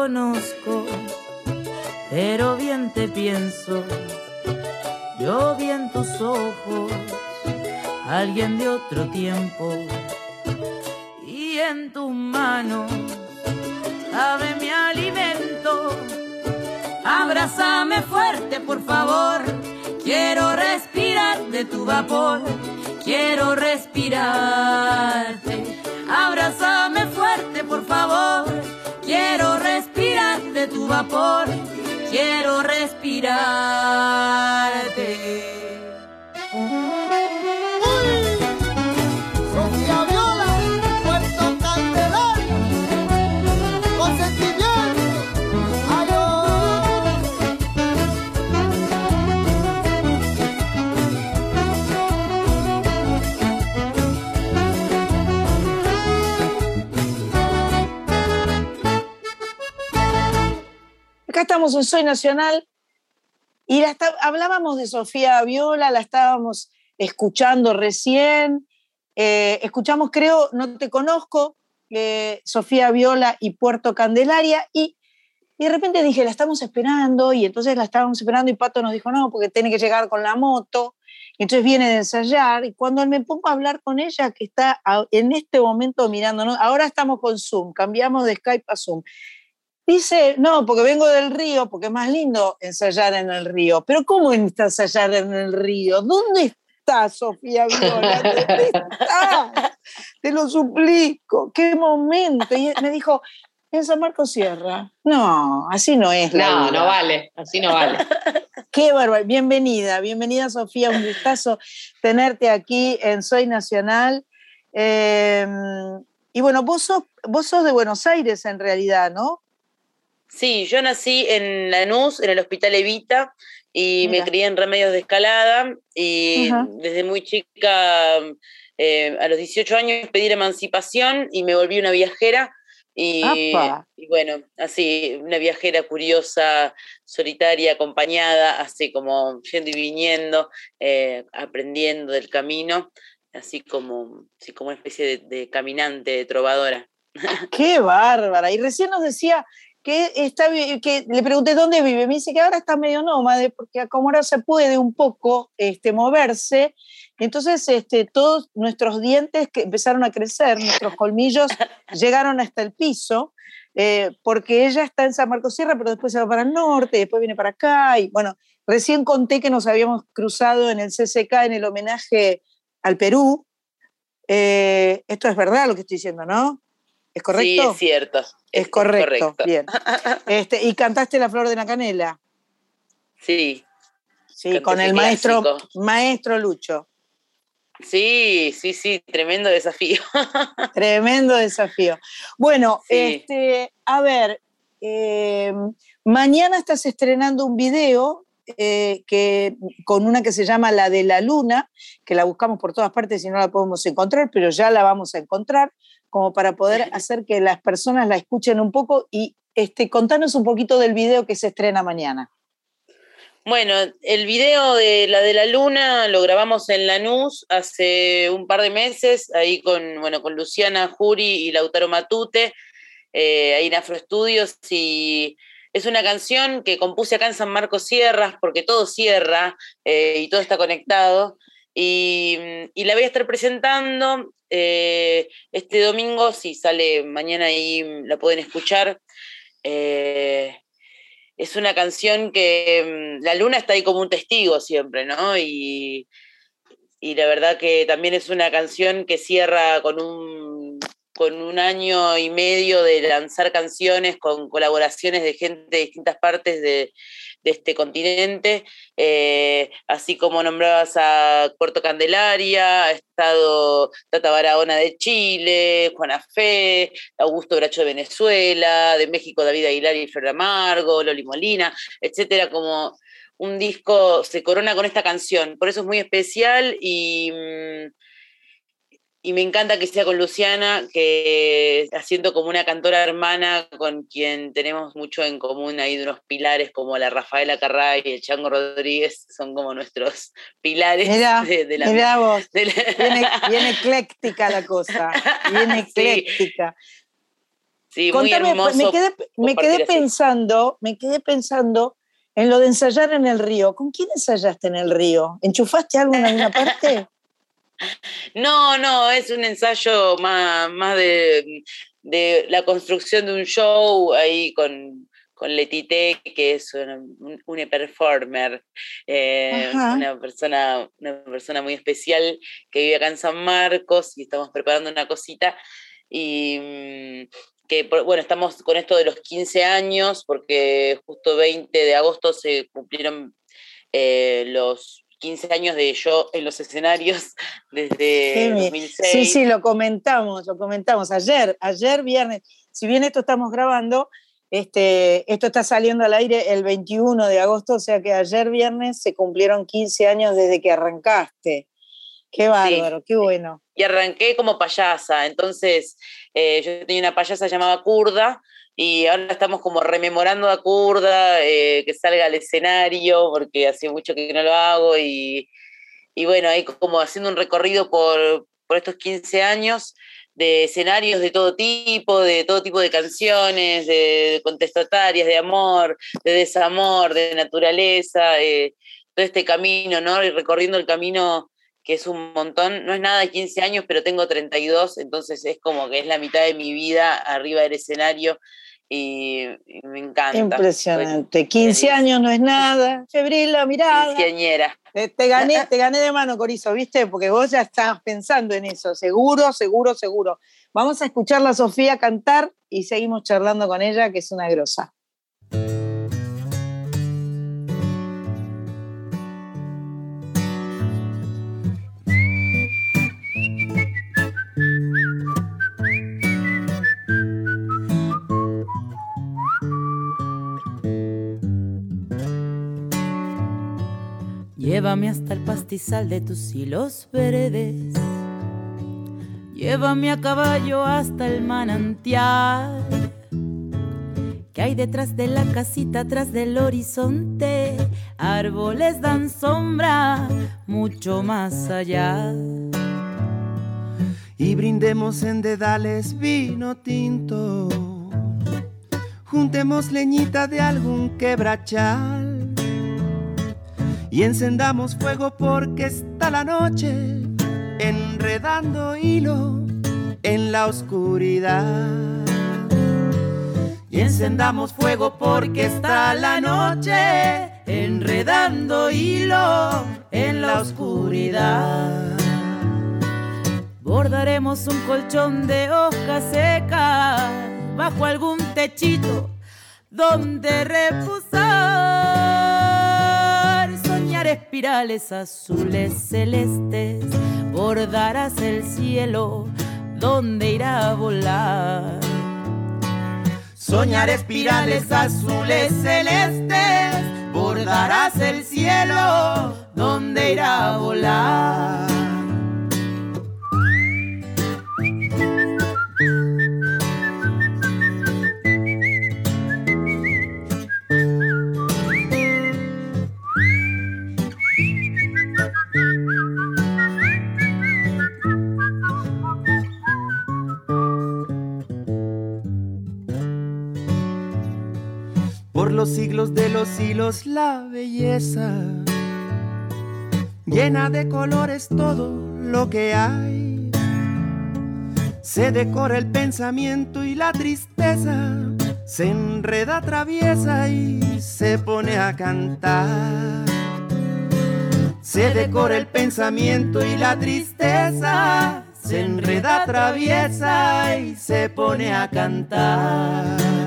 Speaker 16: Conozco, pero bien te pienso. Yo vi en tus ojos alguien de otro tiempo y en tus manos sabe mi alimento. Abrázame fuerte, por favor. Quiero respirar de tu vapor. Quiero respirarte. Abrázame fuerte, por favor. Quiero respirar de tu vapor. Quiero respirarte.
Speaker 1: Acá estamos en Soy Nacional y la está- hablábamos de Sofía Viola, la estábamos escuchando recién. Eh, escuchamos, creo, No te conozco, eh, Sofía Viola y Puerto Candelaria y, y de repente dije, la estamos esperando y entonces la estábamos esperando y Pato nos dijo, no, porque tiene que llegar con la moto. Y entonces viene de ensayar y cuando me pongo a hablar con ella, que está en este momento mirándonos, ahora estamos con Zoom, cambiamos de Skype a Zoom. Dice, no, porque vengo del río, porque es más lindo ensayar en el río. Pero ¿cómo está ensayar en el río? ¿Dónde está Sofía Viola? ¿Dónde está? Te lo suplico, qué momento. Y me dijo, en San Marcos Sierra. No, así no es la
Speaker 2: No,
Speaker 1: vida.
Speaker 2: no vale, así no vale.
Speaker 1: Qué bárbaro. Bienvenida, bienvenida Sofía, un gustazo tenerte aquí en Soy Nacional. Eh, y bueno, vos sos, vos sos de Buenos Aires en realidad, ¿no?
Speaker 18: Sí, yo nací en Lanús, en el Hospital Evita, y
Speaker 1: Mira.
Speaker 18: me crié en Remedios de Escalada, y desde muy chica, eh, a los 18 años, pedí la emancipación y me volví una viajera. Y, bueno, así, una viajera curiosa, solitaria, acompañada, así como yendo y viniendo, eh, aprendiendo del camino, así como, así como una especie de, de caminante, de trovadora.
Speaker 1: Qué bárbara. Y recién nos decía que, está, que le pregunté dónde vive. Me dice que ahora está medio nómade, porque como ahora se puede un poco este, moverse, entonces este, todos nuestros dientes que empezaron a crecer, nuestros colmillos llegaron hasta el piso, eh, porque ella está en San Marcos Sierra, pero después se va para el norte, después viene para acá. Y bueno, recién conté que nos habíamos cruzado en el CCK en el homenaje al Perú. Eh, esto es verdad lo que estoy diciendo, ¿no? ¿Es correcto?
Speaker 18: Sí, es cierto.
Speaker 1: Es correcto, bien. Este, y cantaste La Flor de la Canela.
Speaker 18: Sí.
Speaker 1: Sí, con el maestro,
Speaker 18: clásico.
Speaker 1: maestro Lucho.
Speaker 18: Sí, sí, sí, tremendo desafío.
Speaker 1: Tremendo desafío. Bueno,
Speaker 18: Sí.
Speaker 1: este, a ver, eh, mañana estás estrenando un video eh, que, con una que se llama La de la Luna, que la buscamos por todas partes y no la podemos encontrar, pero ya la vamos a encontrar, como para poder hacer que las personas la escuchen un poco y este, contanos un poquito del video que se estrena mañana.
Speaker 18: Bueno, el video de la de la luna lo grabamos en Lanús hace un par de meses, ahí con, bueno, con Luciana Juri y Lautaro Matute, eh, ahí en Afro Estudios, y es una canción que compuse acá en San Marcos Sierras, porque todo cierra eh, y todo está conectado, y, y la voy a estar presentando eh, este domingo, si sale mañana ahí la pueden escuchar. Eh, es una canción que mm, la luna está ahí como un testigo siempre, ¿no? Y, y la verdad que también es una canción que cierra con un, con un año y medio de lanzar canciones con colaboraciones de gente de distintas partes de, este continente, eh, así como nombrabas a Puerto Candelaria, ha estado Tata Barahona de Chile, Juana Fe, Augusto Bracho de Venezuela, de México David Aguilar y Flor Amargo, Loli Molina, etcétera, como un disco se corona con esta canción, por eso es muy especial y, mm, y me encanta que sea con Luciana, que haciendo como una cantora hermana con quien tenemos mucho en común de unos pilares como la Rafaela Carray y el Chango Rodríguez, son como nuestros pilares
Speaker 1: Mirá,
Speaker 18: de, de la
Speaker 1: mirá vos,
Speaker 18: de la-
Speaker 1: bien, bien ecléctica la cosa, bien
Speaker 18: Sí.
Speaker 1: ecléctica.
Speaker 18: Sí, muy
Speaker 1: Contame,
Speaker 18: hermoso.
Speaker 1: me quedé, me quedé
Speaker 18: así.
Speaker 1: pensando, me quedé pensando en lo de ensayar en el río. ¿Con quién ensayaste en el río? ¿Enchufaste algo en alguna parte?
Speaker 18: No, no, es un ensayo más, más de, de la construcción de un show ahí con, con Letité, que es una, un- una performer, eh, una, persona, una persona muy especial que vive acá en San Marcos y estamos preparando una cosita. Y mm, que, bueno, estamos con esto de los 15 años, porque justo 20 de agosto se cumplieron eh, los 15 años de yo en los escenarios desde
Speaker 1: Sí, mi-
Speaker 18: 2006.
Speaker 1: sí, sí, lo comentamos, lo comentamos ayer, ayer viernes. Si bien esto estamos grabando, este, esto está saliendo al aire el 21 de agosto, o sea que ayer viernes se cumplieron 15 años desde que arrancaste. Qué bárbaro, qué bueno.
Speaker 18: Y arranqué como payasa, entonces eh, yo tenía una payasa llamada Kurda, y ahora estamos como rememorando a Kurda, eh, que salga al escenario, porque hace mucho que no lo hago, y, y bueno, ahí como haciendo un recorrido por, por estos 15 años de escenarios de todo tipo, de todo tipo de canciones, de contestatarias, de amor, de desamor, de naturaleza, eh, todo este camino, ¿no? Y recorriendo el camino que es un montón, no es nada de 15 años, pero tengo 32, entonces es como que es la mitad de mi vida arriba del escenario y, y me encanta.
Speaker 1: Impresionante. 15 años no es nada. Febril la mirada.
Speaker 18: Quinceañera.
Speaker 1: Eh, Te gané, te gané de mano, Corizo, ¿viste? Porque vos ya estabas pensando en eso. Seguro, seguro, seguro. Vamos a escucharla a Sofía cantar y seguimos charlando con ella, que es una grosa.
Speaker 16: Llévame hasta el pastizal de tus hilos verdes. Llévame a caballo hasta el manantial. Que hay detrás de la casita, atrás del horizonte. Árboles dan sombra mucho más allá.
Speaker 5: y brindemos en dedales vino tinto. Juntemos leñita de algún quebrachal y encendamos fuego porque está la noche enredando hilo en la oscuridad. Y encendamos fuego porque está la noche enredando hilo en la oscuridad.
Speaker 16: Bordaremos un colchón de hojas secas bajo algún techito donde reposar. Espirales azules celestes, bordarás el cielo donde irá a volar.
Speaker 5: Soñar espirales azules celestes, bordarás el cielo donde irá a volar. Siglos de los siglos la belleza llena de colores todo lo que hay. Se decora el pensamiento y la tristeza, se enreda, traviesa y se pone a cantar. Se decora el pensamiento y la tristeza, se enreda, traviesa y se pone a cantar.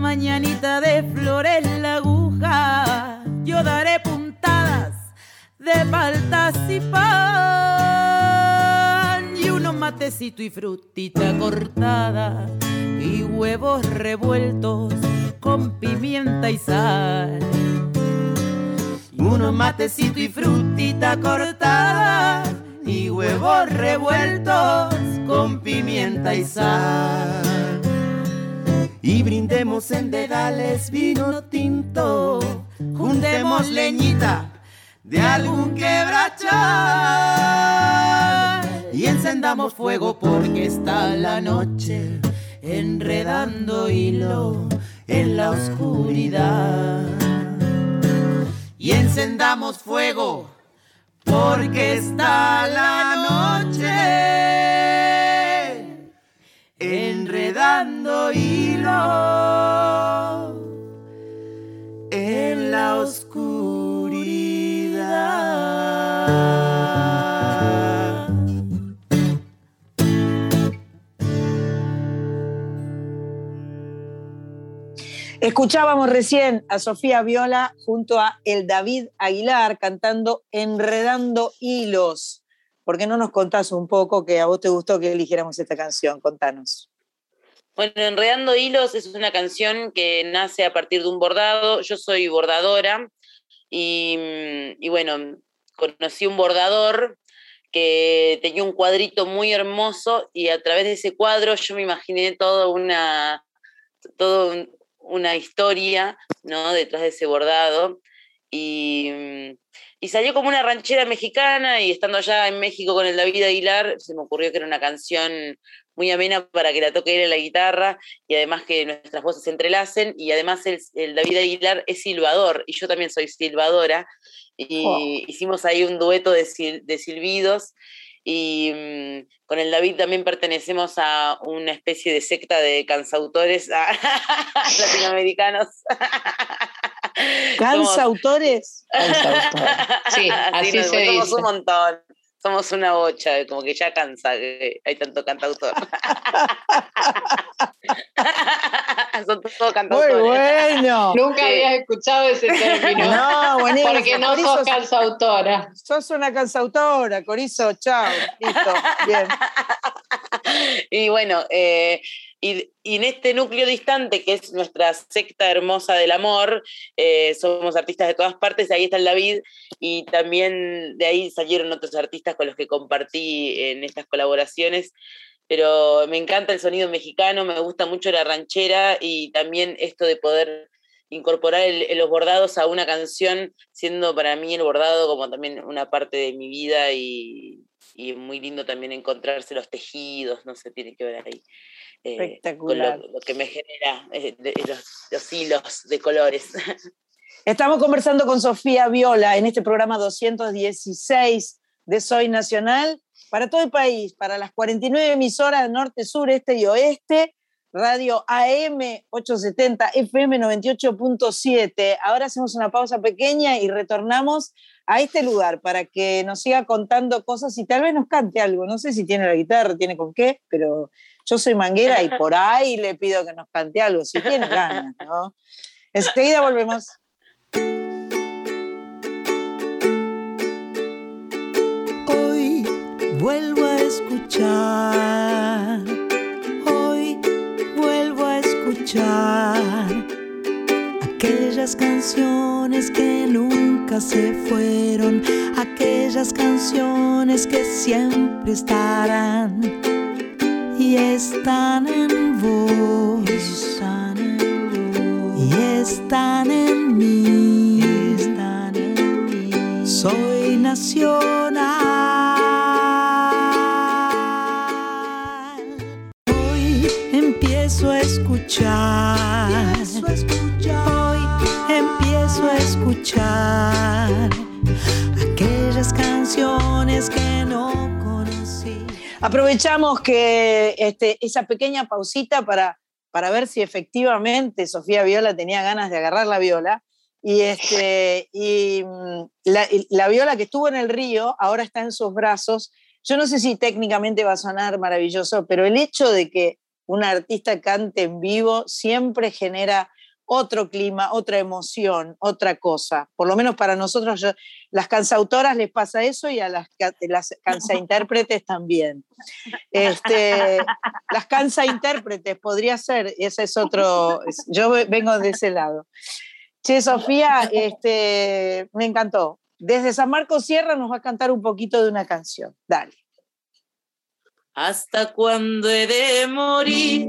Speaker 16: Y mañanita de flores la aguja, yo daré puntadas de paltas y pan. Y unos matecitos y frutita cortada y huevos revueltos con pimienta y sal.
Speaker 5: Unos matecitos y frutita cortada y huevos revueltos con pimienta y sal. Y brindemos en dedales vino tinto, juntemos leñita de algún quebrachal y encendamos fuego porque está la noche enredando hilo en la oscuridad. Y encendamos fuego porque está la noche enredando hilo en la oscuridad.
Speaker 1: Escuchábamos recién a Sofía Viola junto a el David Aguilar cantando Enredando Hilos. ¿Por qué no nos contás un poco que a vos te gustó que eligiéramos esta canción? Contanos.
Speaker 18: Bueno, Enredando Hilos es una canción que nace a partir de un bordado. Yo soy bordadora y, bueno, conocí un bordador que tenía un cuadrito muy hermoso y a través de ese cuadro yo me imaginé toda una, todo un- una historia ¿no? detrás de ese bordado. Y, y salió como una ranchera mexicana y estando allá en México con el David Aguilar, se me ocurrió que era una canción muy amena para que la toque él en la guitarra y además que nuestras voces se entrelacen y además el, el David Aguilar es silbador y yo también soy silbadora y
Speaker 1: Oh.
Speaker 18: hicimos ahí un dueto de, sil- de silbidos y mm, con el David también pertenecemos a una especie de secta de cansautores latinoamericanos. Somos-
Speaker 1: ¿Cansautores?
Speaker 2: Sí, así
Speaker 18: nos-
Speaker 2: se
Speaker 18: somos
Speaker 2: dice.
Speaker 18: un montón. Somos una bocha, como que ya cansa que hay tanto cantautor. Son todos cantautores.
Speaker 1: Muy bueno.
Speaker 2: Nunca
Speaker 18: Sí.
Speaker 2: había escuchado ese término.
Speaker 1: No, buenísimo.
Speaker 2: Porque no sos
Speaker 1: sos-
Speaker 2: cansautora.
Speaker 1: Sos una cansautora, Corizo, chao. Listo, bien.
Speaker 18: Y bueno, eh, y, y en este núcleo distante, que es nuestra secta hermosa del amor, eh, somos artistas de todas partes, ahí está el David, y también de ahí salieron otros artistas con los que compartí en estas colaboraciones. Pero me encanta el sonido mexicano, me gusta mucho la ranchera y también esto de poder incorporar el- los bordados a una canción, siendo para mí el bordado como también una parte de mi vida y, y muy lindo también encontrarse los tejidos, no sé, tiene que ver ahí. Eh, con
Speaker 1: Espectacular.
Speaker 18: lo, lo que me genera eh, de- los, los hilos de colores.
Speaker 1: Estamos conversando con Sofía Viola en este programa 216 de Soy Nacional para todo el país, para las 49 emisoras norte, sur, este y oeste, radio AM 870, FM 98.7. Ahora hacemos una pausa pequeña y retornamos a este lugar para que nos siga contando cosas y tal vez nos cante algo. No sé si tiene la guitarra, tiene con qué, pero yo soy manguera y por ahí le pido que nos cante algo, si tiene ganas, ¿no? Enseguida volvemos.
Speaker 4: Hoy vuelvo a escuchar, hoy vuelvo a escuchar aquellas canciones que nunca se fueron, aquellas canciones que siempre estarán y están en vos, y están en mí, están en mí. Soy nacional. Hoy empiezo a escuchar. A escuchar aquellas canciones que no conocí.
Speaker 1: Aprovechamos que este, esa pequeña pausita para, para ver si efectivamente Sofía Viola tenía ganas de agarrar la viola. Y, este, y mm, la, la viola que estuvo en el río ahora está en sus brazos. Yo no sé si técnicamente va a sonar maravilloso, pero el hecho de que un artista cante en vivo siempre genera otro clima, otra emoción, otra cosa. Por lo menos para nosotros, yo- las cansautoras les pasa eso y a las, las cansaintérpretes también. Este, las cansaintérpretes podría ser, ese es otro, yo ve- vengo de ese lado. Che, Sofía, este, me encantó. Desde San Marcos Sierra nos va a cantar un poquito de una canción. Dale.
Speaker 18: ¿Hasta cuándo he de morir?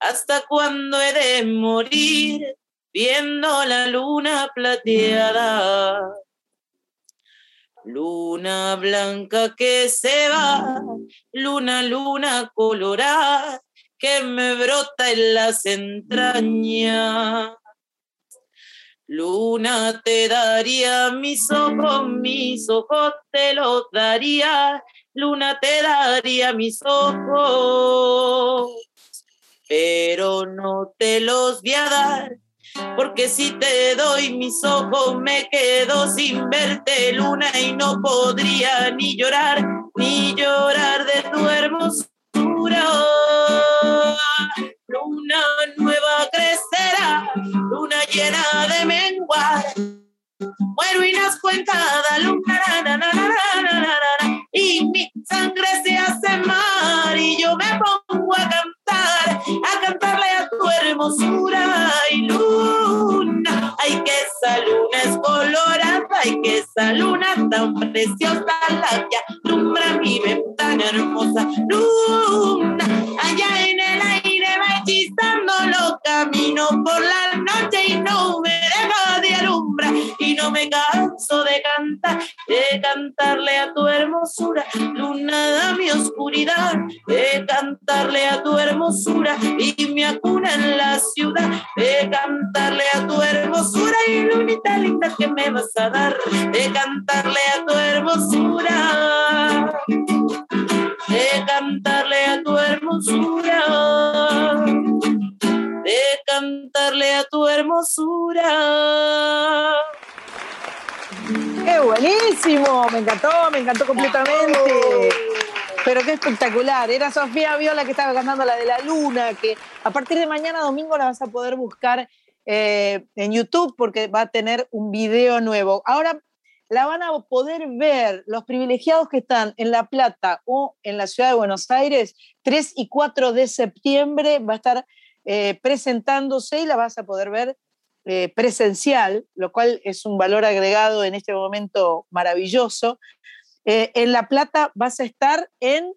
Speaker 18: ¿Hasta cuándo he de morir? Viendo la luna plateada. Luna blanca que se va, luna, luna colorada, que me brota en las entrañas. Luna te daría mis ojos, mis ojos te los daría, luna te daría mis ojos, pero no te los voy a dar. Porque si te doy mis ojos me quedo sin verte luna y no podría ni llorar, ni llorar de tu hermosura. Luna nueva crecerá, luna llena de menguar. Muero y nazco en cada luna, na, na, na, y mi sangre se hace mar y yo me pongo a cantar a cantarle a tu hermosura y luna. Ay, que esa luna es colorada, ay, que esa luna tan preciosa la que alumbra mi una hermosa luna. Allá en el aire va hechizando los caminos por la noche y no me deja de alumbrar. Y no me de cantar, de cantarle a tu hermosura, luna da mi oscuridad, de cantarle a tu hermosura y me acuna en la ciudad, de cantarle a tu hermosura y lunita linda que me vas a dar, de cantarle a tu hermosura, de cantarle a tu hermosura, de cantarle a tu hermosura.
Speaker 1: ¡Qué buenísimo! Me encantó, me encantó completamente. Pero qué espectacular. Era Sofía Viola que estaba cantando la de la luna, que a partir de mañana domingo la vas a poder buscar eh, en YouTube porque va a tener un video nuevo. Ahora la van a poder ver los privilegiados que están en La Plata o en la ciudad de Buenos Aires, 3 y 4 de septiembre va a estar eh, presentándose y la vas a poder ver eh, presencial, lo cual es un valor agregado en este momento maravilloso. Eh, en La Plata vas a estar en...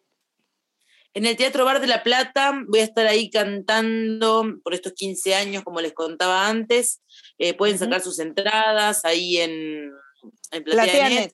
Speaker 18: En el Teatro Bar de La Plata voy a estar ahí cantando por estos 15 años, como les contaba antes. Eh, pueden sacar sus entradas ahí en, en. PlateaNet.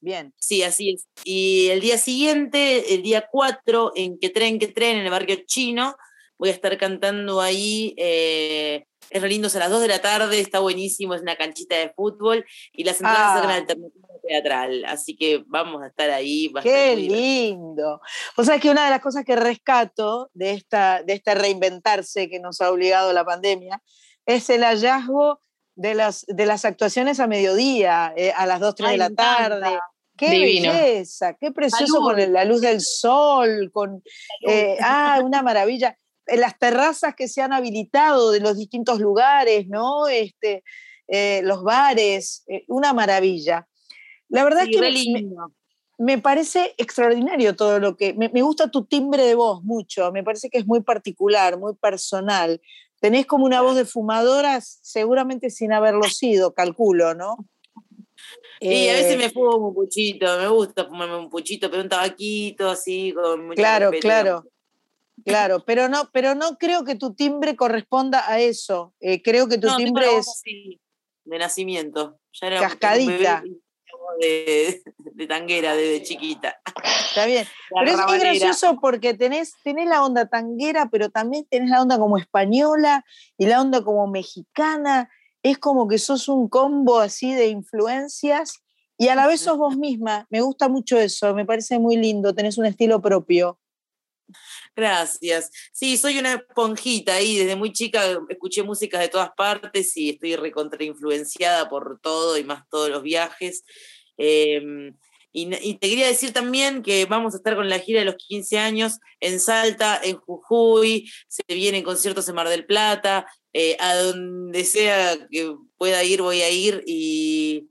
Speaker 1: Bien.
Speaker 18: Sí, así es. Y el día siguiente, el día 4, en Que Tren, Que Tren, en el barrio chino, voy a estar cantando ahí. eh, es re lindo, es a las 2 de la tarde, está buenísimo, es una canchita de fútbol y las entradas
Speaker 1: Ah.
Speaker 18: sacan alternativa teatral. Así que vamos a estar ahí. va
Speaker 1: Qué lindo. O sea que una de las cosas que rescato de esta, de este reinventarse que nos ha obligado la pandemia es el hallazgo de las, de las actuaciones a mediodía, eh, a las 2, 3
Speaker 18: Ay,
Speaker 1: de la tarde. Qué
Speaker 2: Divino.
Speaker 1: belleza, qué precioso
Speaker 18: Salud.
Speaker 1: con el- la luz del sol, con eh, ah, una maravilla. Las terrazas que se han habilitado de los distintos lugares, ¿no? Este, eh, los bares, eh, una maravilla. La verdad
Speaker 18: Sí,
Speaker 1: es que me- parece extraordinario todo lo que. Me, me gusta tu timbre de voz mucho, me parece que es muy particular, muy personal. Tenés como una voz de fumadoras, seguramente sin haberlo sido, calculo, ¿no?
Speaker 18: Y a veces
Speaker 1: Eh,
Speaker 18: me fumo un puchito, me gusta fumarme un puchito, pero un tabaquito así, con mucho
Speaker 1: Claro, claro. Claro, pero no, pero no creo que tu timbre corresponda a eso. Eh, creo que tu
Speaker 18: No,
Speaker 1: timbre es
Speaker 18: así, de nacimiento. Ya era
Speaker 1: Cascadita.
Speaker 18: un de, de tanguera desde chiquita.
Speaker 1: Está bien.
Speaker 18: La
Speaker 1: Pero es, es
Speaker 18: rabanera.
Speaker 1: gracioso porque tenés, tenés la onda tanguera, pero también tenés la onda como española y la onda como mexicana. Es como que sos un combo así de influencias y a la vez sos vos misma. Me gusta mucho eso, me parece muy lindo, tenés un estilo propio.
Speaker 18: Gracias. Sí, soy una esponjita ahí. Desde muy chica escuché músicas de todas partes y estoy recontrainfluenciada por todo y más todos los viajes. Eh, y, y te quería decir también que vamos a estar con la gira de los 15 años en Salta, en Jujuy, se vienen conciertos en Mar del Plata, eh, a donde sea que pueda ir, voy a ir y,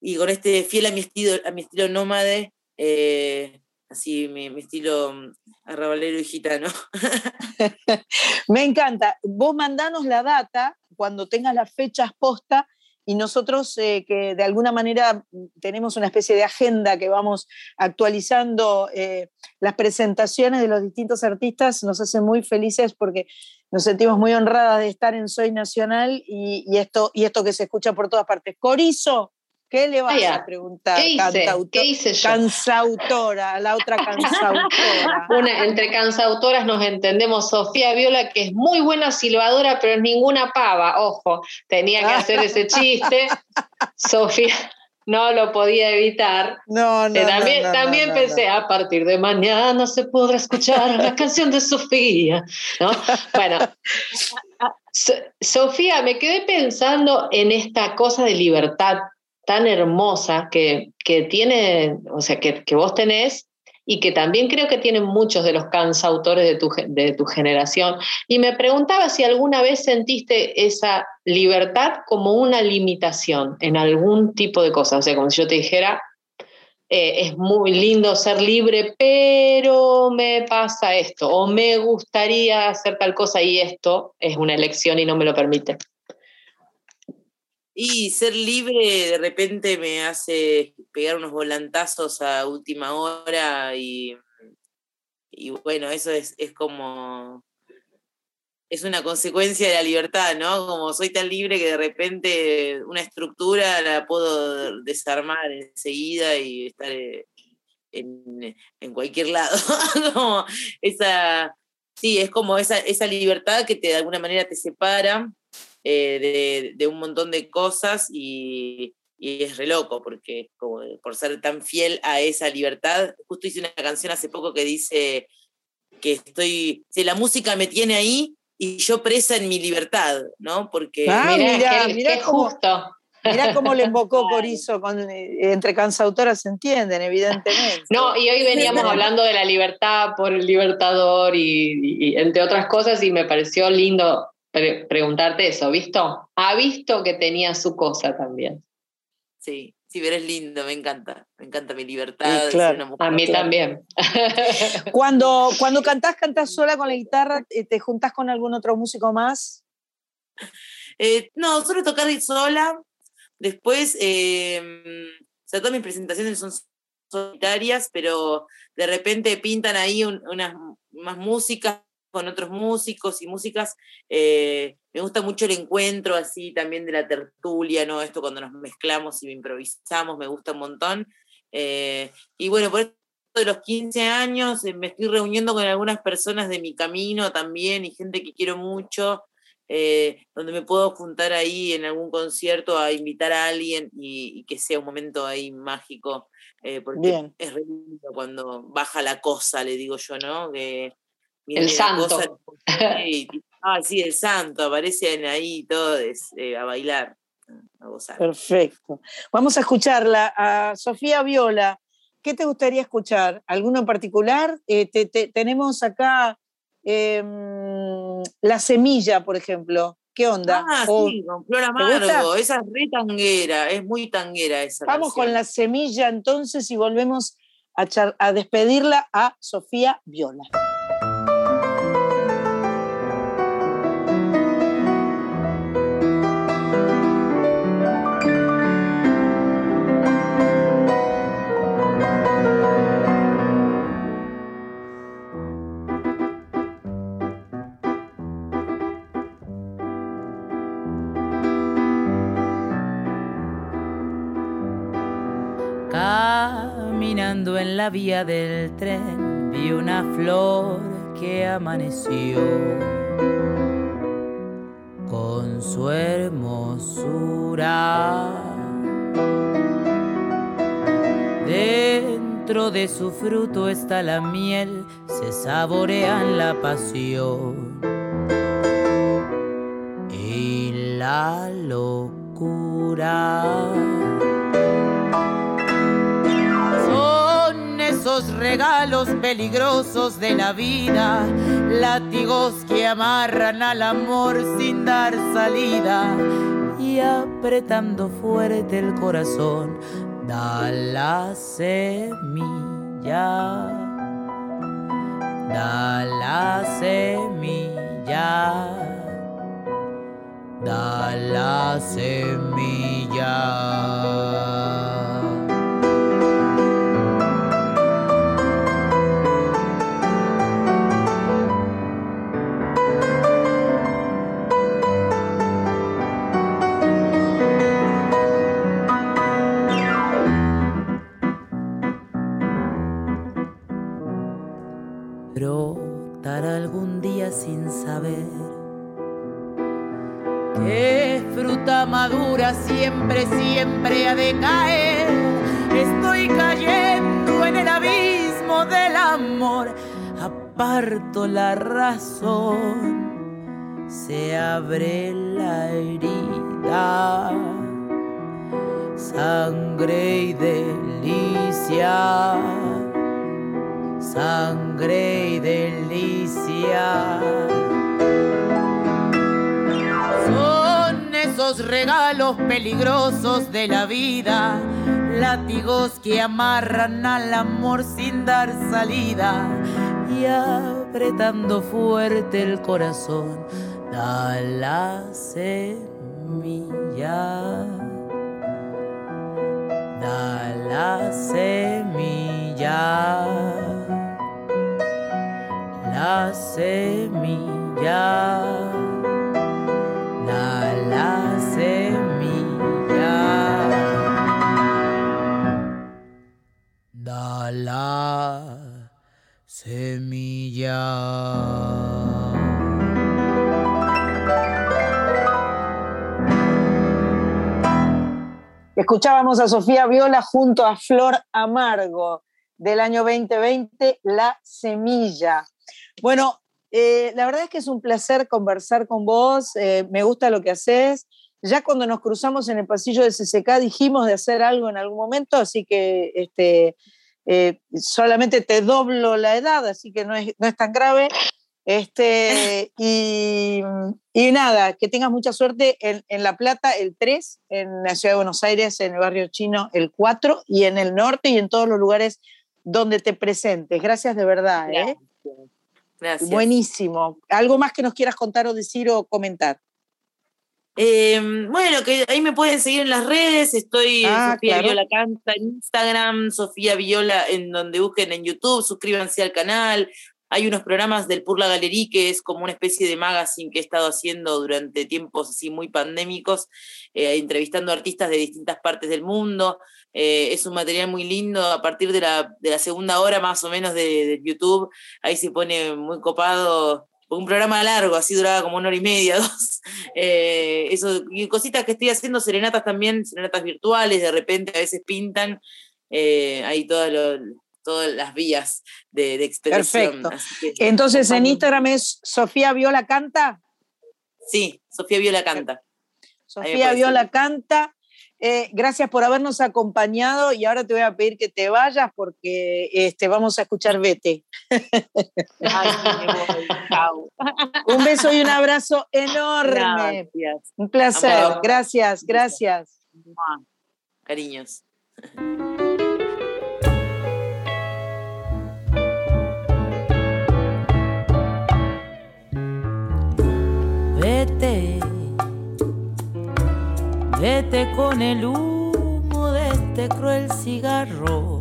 Speaker 18: y con este fiel a mi estilo, a mi estilo nómade, eh, así mi, estilo mm, arrabalero y gitano.
Speaker 1: Me encanta. Vos mandanos la data cuando tengas las fechas posta y nosotros eh, que de alguna manera tenemos una especie de agenda que vamos actualizando eh, las presentaciones de los distintos artistas, nos hace muy felices porque nos sentimos muy honradas de estar en Soy Nacional y, y esto, y esto que se escucha por todas partes. Corizo, ¿qué le vas a preguntar?
Speaker 2: ¿qué hice? ¿Qué hice yo?
Speaker 1: Cansautora, la otra cansautora.
Speaker 2: Una, entre cansautoras nos entendemos Sofía Viola, que es muy buena silbadora, pero es ninguna pava. Ojo, tenía que hacer ese chiste. Sofía no lo podía evitar.
Speaker 1: No, no,
Speaker 2: Eh, también
Speaker 1: no, no,
Speaker 2: también
Speaker 1: no,
Speaker 2: pensé, a partir de mañana se podrá escuchar la canción de Sofía. ¿no? Bueno, So- Sofía, me quedé pensando en esta cosa de libertad tan hermosa que, que tiene, o sea, que, que vos tenés y que también creo que tienen muchos de los cansautores de tu, de tu generación. Y me preguntaba si alguna vez sentiste esa libertad como una limitación en algún tipo de cosa. O sea, como si yo te dijera, eh, es muy lindo ser libre, pero me pasa esto, o me gustaría hacer tal cosa y esto es una elección y no me lo permite.
Speaker 18: Y ser libre de repente me hace pegar unos volantazos a última hora y, y bueno, eso es, es como es una consecuencia de la libertad, ¿no? Como soy tan libre que de repente una estructura la puedo desarmar enseguida y estar eh, en, en cualquier lado. esa, sí, es como esa, esa libertad que te, de alguna manera te separa eh, de, de, un montón de cosas y, y es re loco, porque como por ser tan fiel a esa libertad, justo hice una canción hace poco que dice que estoy, si la música me tiene ahí, y yo presa en mi libertad, ¿no? Porque
Speaker 1: ah,
Speaker 2: mira, qué, justo.
Speaker 1: Mirá cómo le invocó Corizo, con, eh, entre cansautoras se entienden, evidentemente.
Speaker 2: No, y hoy veníamos hablando de la libertad por el libertador y, entre otras cosas, y me pareció lindo preguntarte eso, ¿visto? Ha visto que tenía su cosa también.
Speaker 18: Sí, sí, pero es lindo, me encanta, me encanta mi libertad.
Speaker 2: a mí también.
Speaker 1: Cuando, cuando cantás, cantás sola con la guitarra, ¿te juntás con algún otro músico más?
Speaker 18: Eh, no, solo tocar sola. Después, eh, o sea, todas mis presentaciones son solitarias, pero de repente pintan ahí unas más músicas con otros músicos y músicas. Eh, me gusta mucho el encuentro así también de la tertulia, ¿no? Esto cuando nos mezclamos y improvisamos, me gusta un montón. Eh, y bueno, por esto de los 15 años eh, me estoy reuniendo con algunas personas de mi camino también y gente que quiero mucho, donde me puedo juntar ahí en algún concierto a invitar a alguien y, que sea un momento ahí mágico, porque es re lindo cuando baja la cosa, le digo yo, ¿no? Que,
Speaker 2: el santo.
Speaker 18: ah, sí, el santo, aparecen ahí todos eh, a bailar, a gozar.
Speaker 1: Perfecto. Vamos a escucharla a Sofía Viola. ¿Qué te gustaría escuchar? ¿Alguno en particular? Eh, tenemos acá em, La Semilla, por ejemplo. ¿Qué onda?
Speaker 18: Ah, sí, con Flor Amargo. Esa es re tanguera, es muy tanguera esa.
Speaker 1: Vamos con La Semilla entonces y volvemos a, a despedirla a Sofía Viola.
Speaker 16: En la vía del tren vi una flor que amaneció con su hermosura. Dentro de su fruto está la miel, se saborean la pasión y la locura. Regalos peligrosos de la vida, látigos que amarran al amor sin dar salida y apretando fuerte el corazón, da la semilla, da la semilla, da la semilla. Siempre, siempre ha de caer. Estoy cayendo en el abismo del amor, aparto la razón, se abre la herida, sangre y delicia sangre y delicia. Esos regalos peligrosos de la vida, látigos que amarran al amor sin dar salida y apretando fuerte el corazón, da la semilla. Da la semilla semilla. La
Speaker 1: Escuchábamos a Sofía Viola junto a Flor Amargo del año 2020, La Semilla. Bueno, eh, la verdad es que es un placer conversar con vos, eh, me gusta lo que haces. Ya cuando nos cruzamos en el pasillo de CCK dijimos de hacer algo en algún momento, así que este, eh, solamente te doblo la edad, así que no es, no es tan grave. Este, y, y nada, que tengas mucha suerte en, en La Plata el 3, en la ciudad de Buenos Aires, en el barrio chino el 4 y en el norte y en todos los lugares donde te presentes. Gracias de verdad. ¿eh?
Speaker 18: Gracias.
Speaker 1: Buenísimo. ¿Algo más que nos quieras contar o decir o comentar?
Speaker 18: Eh, bueno, que ahí me pueden seguir en las redes, estoy
Speaker 1: Ah,
Speaker 18: Sofía
Speaker 1: claro.
Speaker 18: Viola Canta en Instagram, Sofía Viola en donde busquen en YouTube, suscríbanse al canal. Hay unos programas del Purla Galería que es como una especie de magazine que he estado haciendo durante tiempos así muy pandémicos, eh, entrevistando artistas de distintas partes del mundo. Eh, es un material muy lindo a partir de la, de la segunda hora más o menos de, de YouTube. Ahí se pone muy copado un programa largo, así duraba como una hora y media, dos. Eh, eso, y cositas que estoy haciendo, serenatas también, serenatas virtuales, de repente a veces pintan, eh, ahí todas lo- todas las vías de, de expresión.
Speaker 1: Perfecto.
Speaker 18: que-
Speaker 1: Entonces en Instagram es Sofía Viola Canta.
Speaker 18: Sí, Sofía Viola canta.
Speaker 1: Sofía Viola. Canta. Eh, gracias por habernos acompañado y ahora te voy a pedir que te vayas porque este, vamos a escuchar Vete. Un beso y un abrazo enorme.
Speaker 18: Gracias.
Speaker 1: Un placer. Gracias, gracias.
Speaker 18: Cariños.
Speaker 16: Vete, vete con el humo de este cruel cigarro.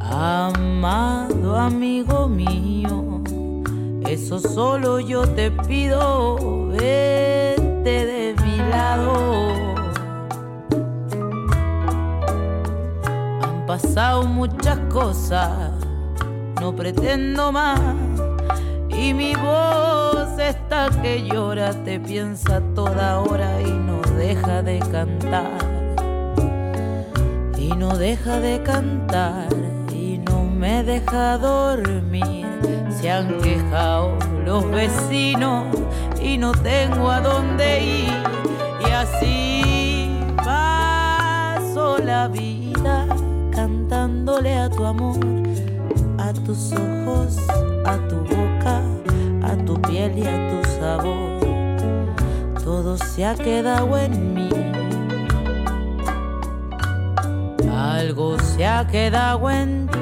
Speaker 16: Amado amigo mío, eso solo yo te pido, vete de mi lado. Han pasado muchas cosas, no pretendo más. Y mi voz está que llora, te piensa toda hora y no deja de cantar. Y no deja de cantar y no me deja dormir. Se han quejado los vecinos y no tengo a dónde ir. Y así paso la vida cantándole a tu amor a tus ojos, a tu boca, a tu piel y a tu sabor. Todo se ha quedado en mí. Algo se ha quedado en ti.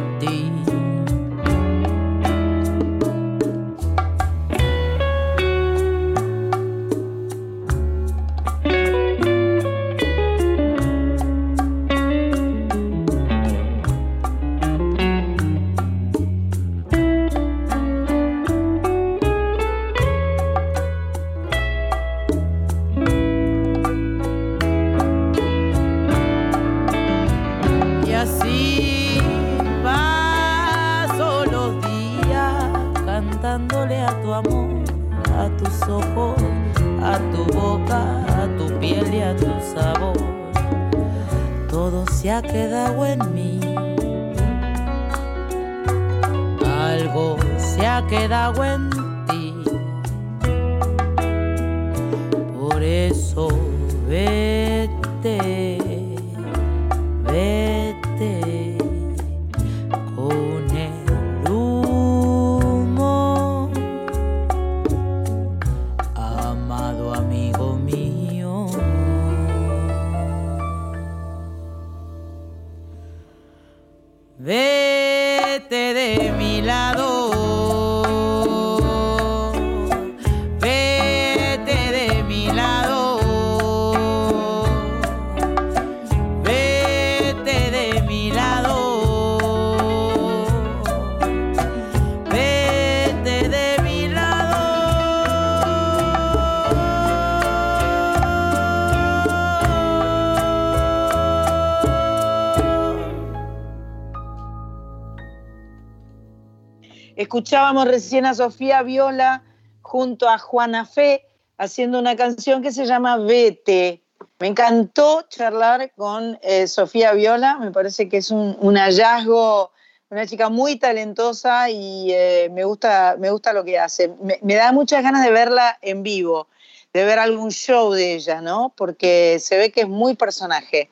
Speaker 1: Escuchábamos recién a Sofía Viola junto a Juana Fe haciendo una canción que se llama Vete. Me encantó charlar con eh, Sofía Viola, me parece que es un, hallazgo, una chica muy talentosa y eh, me, gusta, me gusta lo que hace. Me, me da muchas ganas de verla en vivo, de ver algún show de ella, ¿no? Porque se ve que es muy personaje.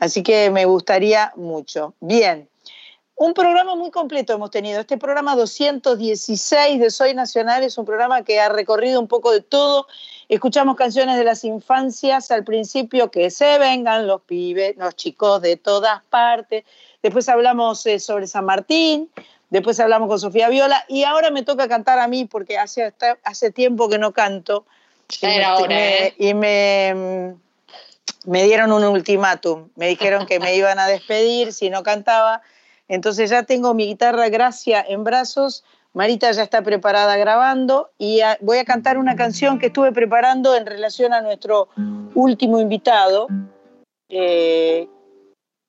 Speaker 1: Así que me gustaría mucho. Bien, un programa muy completo hemos tenido. Este programa 216 de Soy Nacional es un programa que ha recorrido un poco de todo. Escuchamos canciones de las infancias al principio, que se vengan los pibes, los chicos de todas partes. Después hablamos eh, sobre San Martín, después hablamos con Sofía Viola y ahora me toca cantar a mí porque hace, hasta- hace tiempo que no canto.
Speaker 2: Ya
Speaker 1: Y
Speaker 2: era
Speaker 1: me-
Speaker 2: hora,
Speaker 1: me-
Speaker 2: ¿eh?
Speaker 1: Y me, me dieron un ultimátum. Me dijeron que me iban a despedir si no cantaba. Entonces ya tengo mi guitarra Gracia en brazos. Marita ya está preparada grabando y voy a cantar una canción que estuve preparando en relación a nuestro último invitado, eh,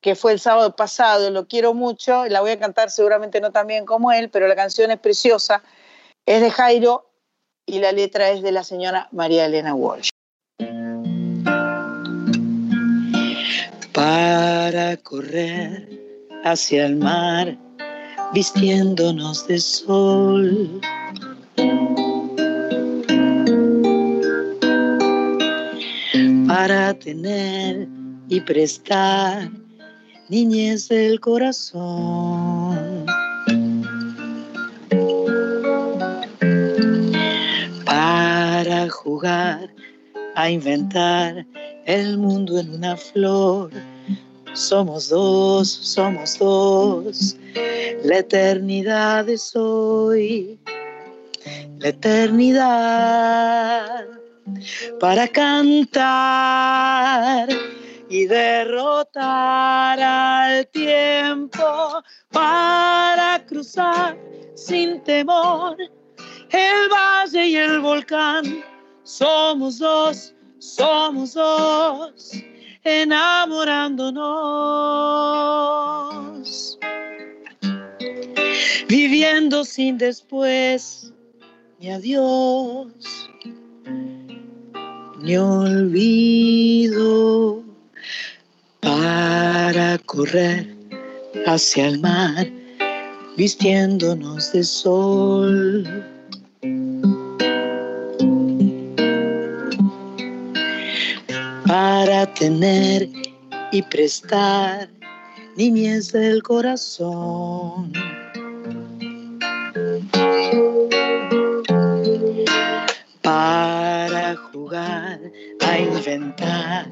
Speaker 1: que fue el sábado pasado. Lo quiero mucho. La voy a cantar seguramente no tan bien como él, pero la canción es preciosa. Es de Jairo y la letra es de la señora María Elena Walsh. Para correr hacia el mar, vistiéndonos de sol. Para tener y prestar niñez del corazón. Para jugar a inventar el mundo en una flor. Somos dos, somos dos. La eternidad es hoy. La eternidad para cantar y derrotar al tiempo para cruzar sin temor el valle y el volcán. Somos dos, somos dos, enamorándonos, viviendo sin después ni adiós, ni olvido para correr hacia el mar, vistiéndonos de sol. Para tener y prestar niñez del corazón. Para jugar a inventar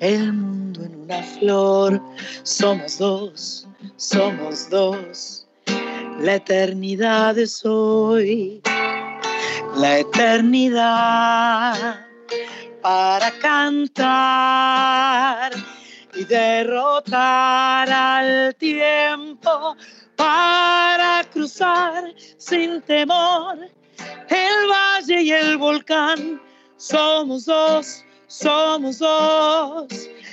Speaker 1: el mundo en una flor. Somos dos, somos dos. La eternidad es hoy. La eternidad para cantar y derrotar al tiempo para cruzar sin temor el valle y el volcán. Somos dos, somos dos,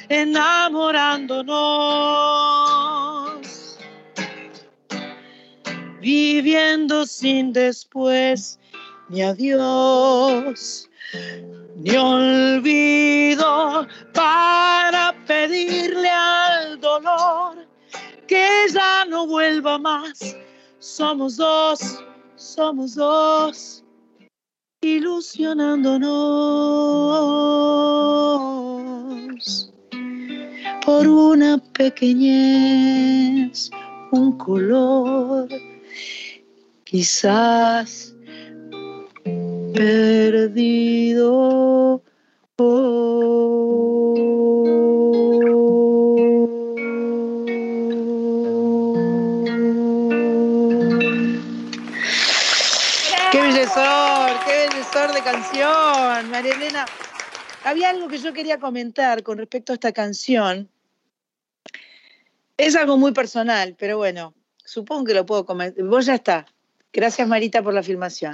Speaker 1: enamorándonos, viviendo sin después ni adiós ni olvido para pedirle al dolor que ya no vuelva más. Somos dos, somos dos, ilusionándonos por una pequeñez, un color, quizás perdido. ¡Qué bellezor! ¡Qué bellezor de canción! María Elena, había algo que yo quería comentar con respecto a esta canción. Es algo muy personal, pero bueno, supongo que lo puedo comentar. Vos ya está. Gracias, Marita, por la filmación.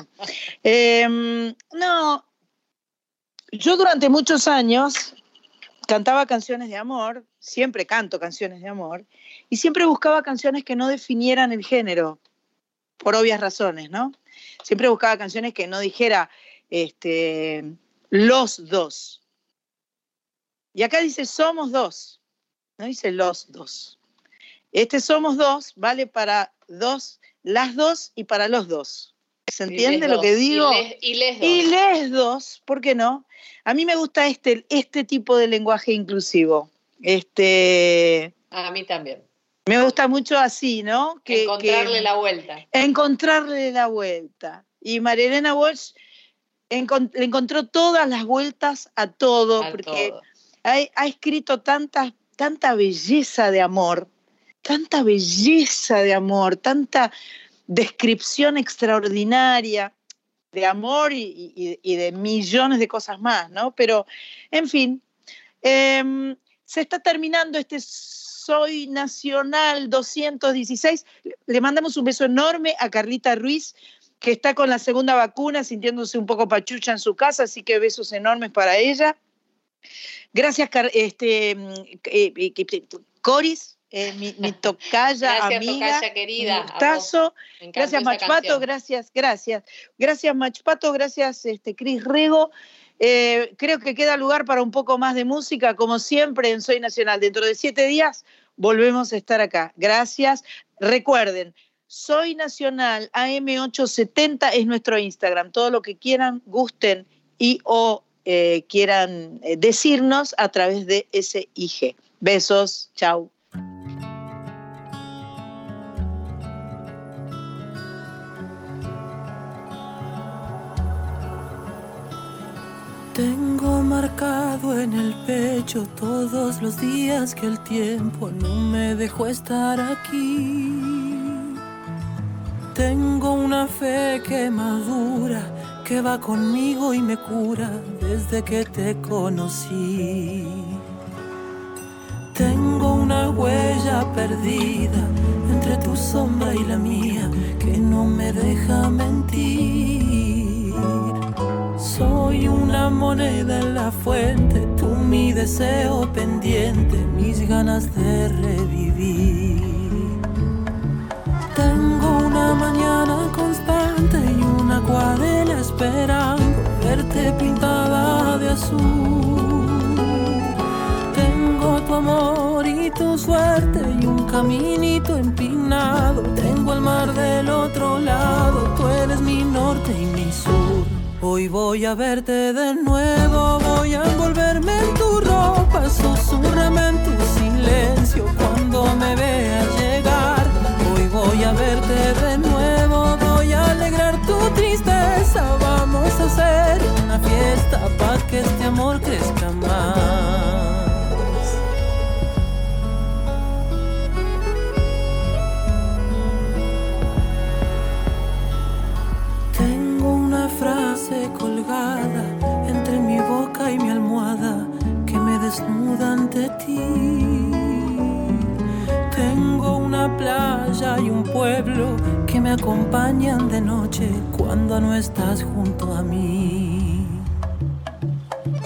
Speaker 1: Em, no, yo durante muchos años cantaba canciones de amor, siempre canto canciones de amor, y siempre buscaba canciones que no definieran el género. por obvias razones, ¿no? Siempre buscaba canciones que no dijera este, los dos. Y acá dice somos dos, no dice los dos. Este somos dos vale para dos, las dos y para los dos. ¿Se entiende lo que digo?
Speaker 2: Y les, y les dos.
Speaker 1: Y les dos, ¿por qué no? A mí me gusta este, este tipo de lenguaje inclusivo. Este,
Speaker 2: A mí también.
Speaker 1: me gusta mucho así, ¿no? Que,
Speaker 2: Encontrarle
Speaker 1: que-
Speaker 2: la vuelta.
Speaker 1: encontrarle la vuelta. Y María Elena Walsh le encontró todas las vueltas a todo,
Speaker 2: A
Speaker 1: porque
Speaker 2: todo.
Speaker 1: ha, ha escrito tanta, tanta belleza de amor, tanta belleza de amor, tanta descripción extraordinaria de amor y, de millones de cosas más, ¿no? Pero, en fin, em, se está terminando este Soy Nacional 216. Le mandamos un beso enorme a Carlita Ruiz, que está con la segunda vacuna, sintiéndose un poco pachucha en su casa, así que besos enormes para ella. Gracias, este, mm, eh, eh, Coris, eh, mi, mi tocaya,
Speaker 2: Gracias,
Speaker 1: amiga.
Speaker 2: tocaya querida,
Speaker 1: gustazo. Gracias, Machpato, gracias, gracias. Gracias, Machpato, gracias, este, Cris Rego. Eh, creo que queda lugar para un poco más de música, como siempre en Soy Nacional. Dentro de siete días volvemos a estar acá. Gracias. Recuerden, Soy Nacional AM870 es nuestro Instagram. Todo lo que quieran, gusten y o eh, quieran decirnos a través de ese IG. Besos, chau.
Speaker 19: En el pecho todos los días que el tiempo no me dejó estar aquí. Tengo una fe que madura, que va conmigo y me cura desde que te conocí. Tengo una huella perdida entre tu sombra y la mía que no me deja mentir. Soy una moneda en la fuente, tú mi deseo pendiente, mis ganas de revivir. Tengo una mañana constante y una acuarela esperando verte pintada de azul. Tengo tu amor y tu suerte y un caminito empinado. Tengo el mar del otro lado, tú eres mi norte y mi sur. Hoy voy a verte de nuevo, voy a envolverme en tu ropa, susurrame en tu silencio cuando me veas llegar. Hoy voy a verte de nuevo, voy a alegrar tu tristeza, vamos a hacer una fiesta para que este amor crezca más. Y mi almohada que me desnuda ante ti. Tengo una playa y un pueblo que me acompañan de noche cuando no estás junto a mí.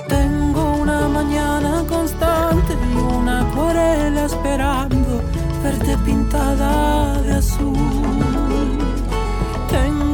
Speaker 19: Tengo una mañana constante y una acuarela esperando verte pintada de azul.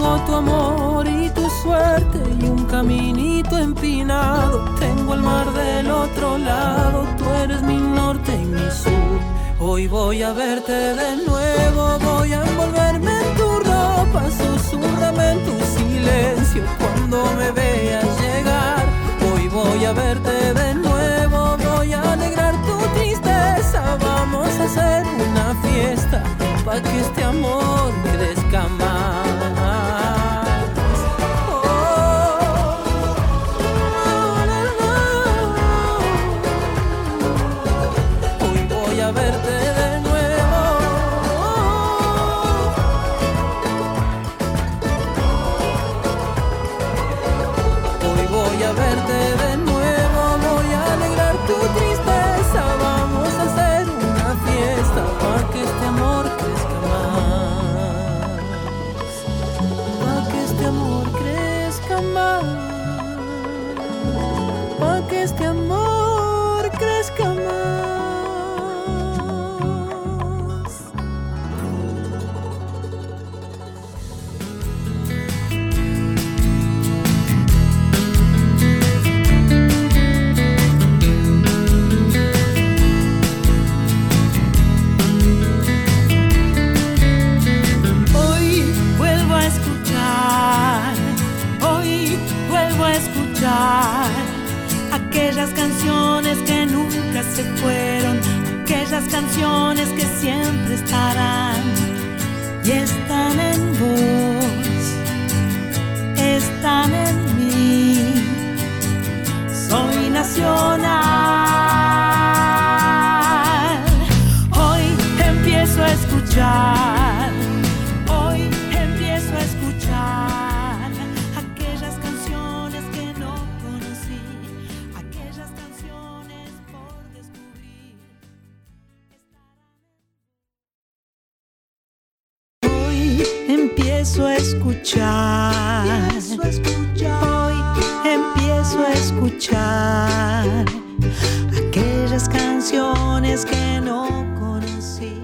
Speaker 19: Tu amor y tu suerte y un caminito empinado. Tengo el mar del otro lado, tú eres mi norte y mi sur. Hoy voy a verte de nuevo, voy a envolverme en tu ropa, susurrame en tu silencio cuando me veas llegar. Hoy voy a verte de nuevo, voy a alegrar tu tristeza. Vamos a hacer una fiesta para que este amor crezca más.
Speaker 4: canciones que siempre estarán. Empiezo a escuchar. Hoy empiezo a escuchar aquellas canciones que no conocí.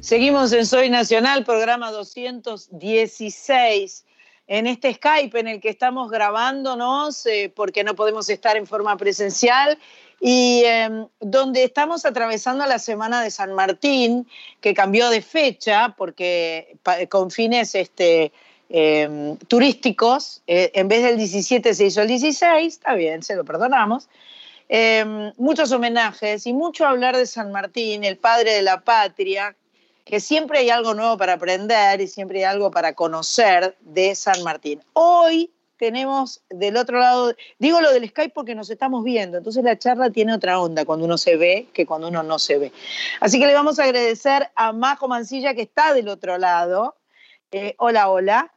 Speaker 1: Seguimos en Soy Nacional, programa 216. En este Skype en el que estamos grabándonos, eh, porque no podemos estar en forma presencial, y eh, donde estamos atravesando la semana de San Martín, que cambió de fecha, porque con fines este, eh, turísticos, eh, en vez del 17 se hizo el 16, está bien, se lo perdonamos. Eh, muchos homenajes y mucho hablar de San Martín, el padre de la patria, que siempre hay algo nuevo para aprender y siempre hay algo para conocer de San Martín. Hoy tenemos del otro lado, digo lo del Skype porque nos estamos viendo, entonces la charla tiene otra onda cuando uno se ve que cuando uno no se ve. Así que le vamos a agradecer a Majo Mancilla que está del otro lado. Eh, hola, hola.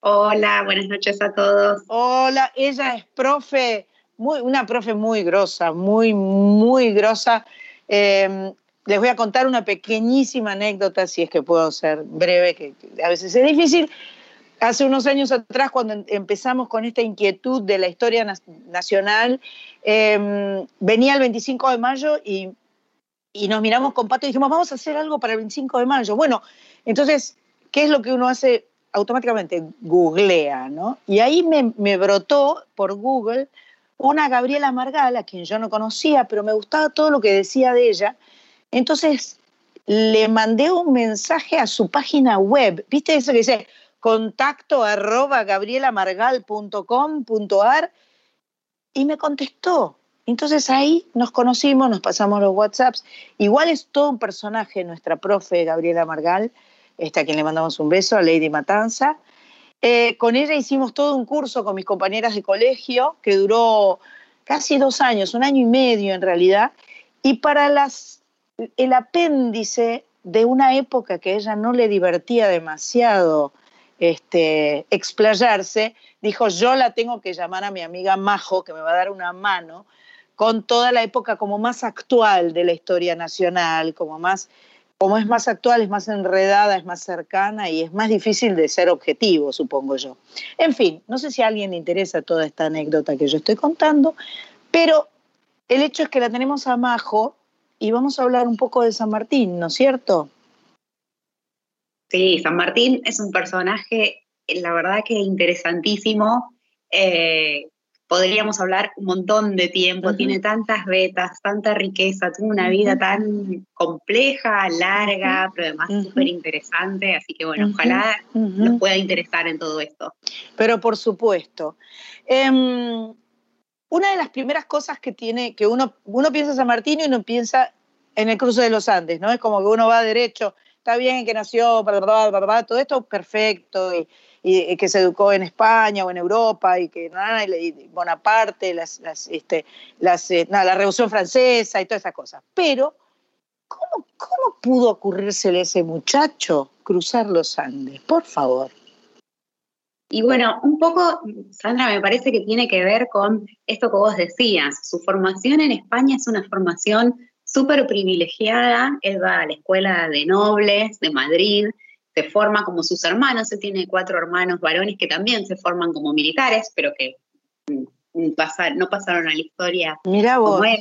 Speaker 13: Hola, buenas noches a todos.
Speaker 1: Hola, ella es profe, muy, una profe muy grosa, muy, muy grosa. Eh, les voy a contar una pequeñísima anécdota, si es que puedo ser breve, que que a veces es difícil. Hace unos años atrás, cuando em- empezamos con esta inquietud de la historia nacional, eh, venía el 25 de mayo y, y nos miramos con Pato y dijimos, vamos a hacer algo para el 25 de mayo. Bueno, entonces, ¿qué es lo que uno hace automáticamente? Googlea, ¿no? Y ahí me, me brotó por Google una Gabriela Margal, a quien yo no conocía, pero me gustaba todo lo que decía de ella. Entonces le mandé un mensaje a su página web. ¿Viste eso que dice contacto arroba gabrielamargal.com.ar? Y me contestó. Entonces ahí nos conocimos, nos pasamos los WhatsApps. Igual es todo un personaje, nuestra profe Gabriela Margal, este, a quien le mandamos un beso, a Lady Matanza. Eh, con ella hicimos todo un curso con mis compañeras de colegio que duró casi dos años, un año y medio en realidad, y para las, el apéndice de una época que a ella no le divertía demasiado este, explayarse, dijo, yo la tengo que llamar a mi amiga Majo, que me va a dar una mano, con toda la época como más actual de la historia nacional, como más como es más actual, es más enredada, es más cercana y es más difícil de ser objetivo, supongo yo. En fin, no sé si a alguien le interesa toda esta anécdota que yo estoy contando, pero el hecho es que la tenemos a Majo y vamos a hablar un poco de San Martín, ¿no es cierto?
Speaker 13: Sí, San Martín es un personaje, la verdad que interesantísimo. Eh, podríamos hablar un montón de tiempo, tiene tantas vetas, tanta riqueza, tuvo una vida tan compleja, larga, pero además súper interesante, así que bueno, ojalá nos pueda interesar en todo esto.
Speaker 1: Pero por supuesto. Em, una de las primeras cosas que tiene, que uno, uno piensa en San Martín y uno piensa en el cruce de los Andes, ¿no? Es como que uno va derecho, está bien que nació, todo esto perfecto, y, que se educó en España o en Europa, y que Bonaparte, las, este, las, eh, nada, la Revolución Francesa y todas esas cosas. Pero, ¿cómo, ¿cómo pudo ocurrírsele a ese muchacho cruzar los Andes? Por favor.
Speaker 13: Y bueno, un poco, Sandra, me parece que tiene que ver con esto que vos decías. Su formación en España es una formación súper privilegiada. Él va a la escuela de nobles de Madrid, se forma como sus hermanos. Él tiene cuatro hermanos varones que también se forman como militares, pero que mm, pasa- no pasaron a la historia
Speaker 1: Mirá vos.
Speaker 13: como él.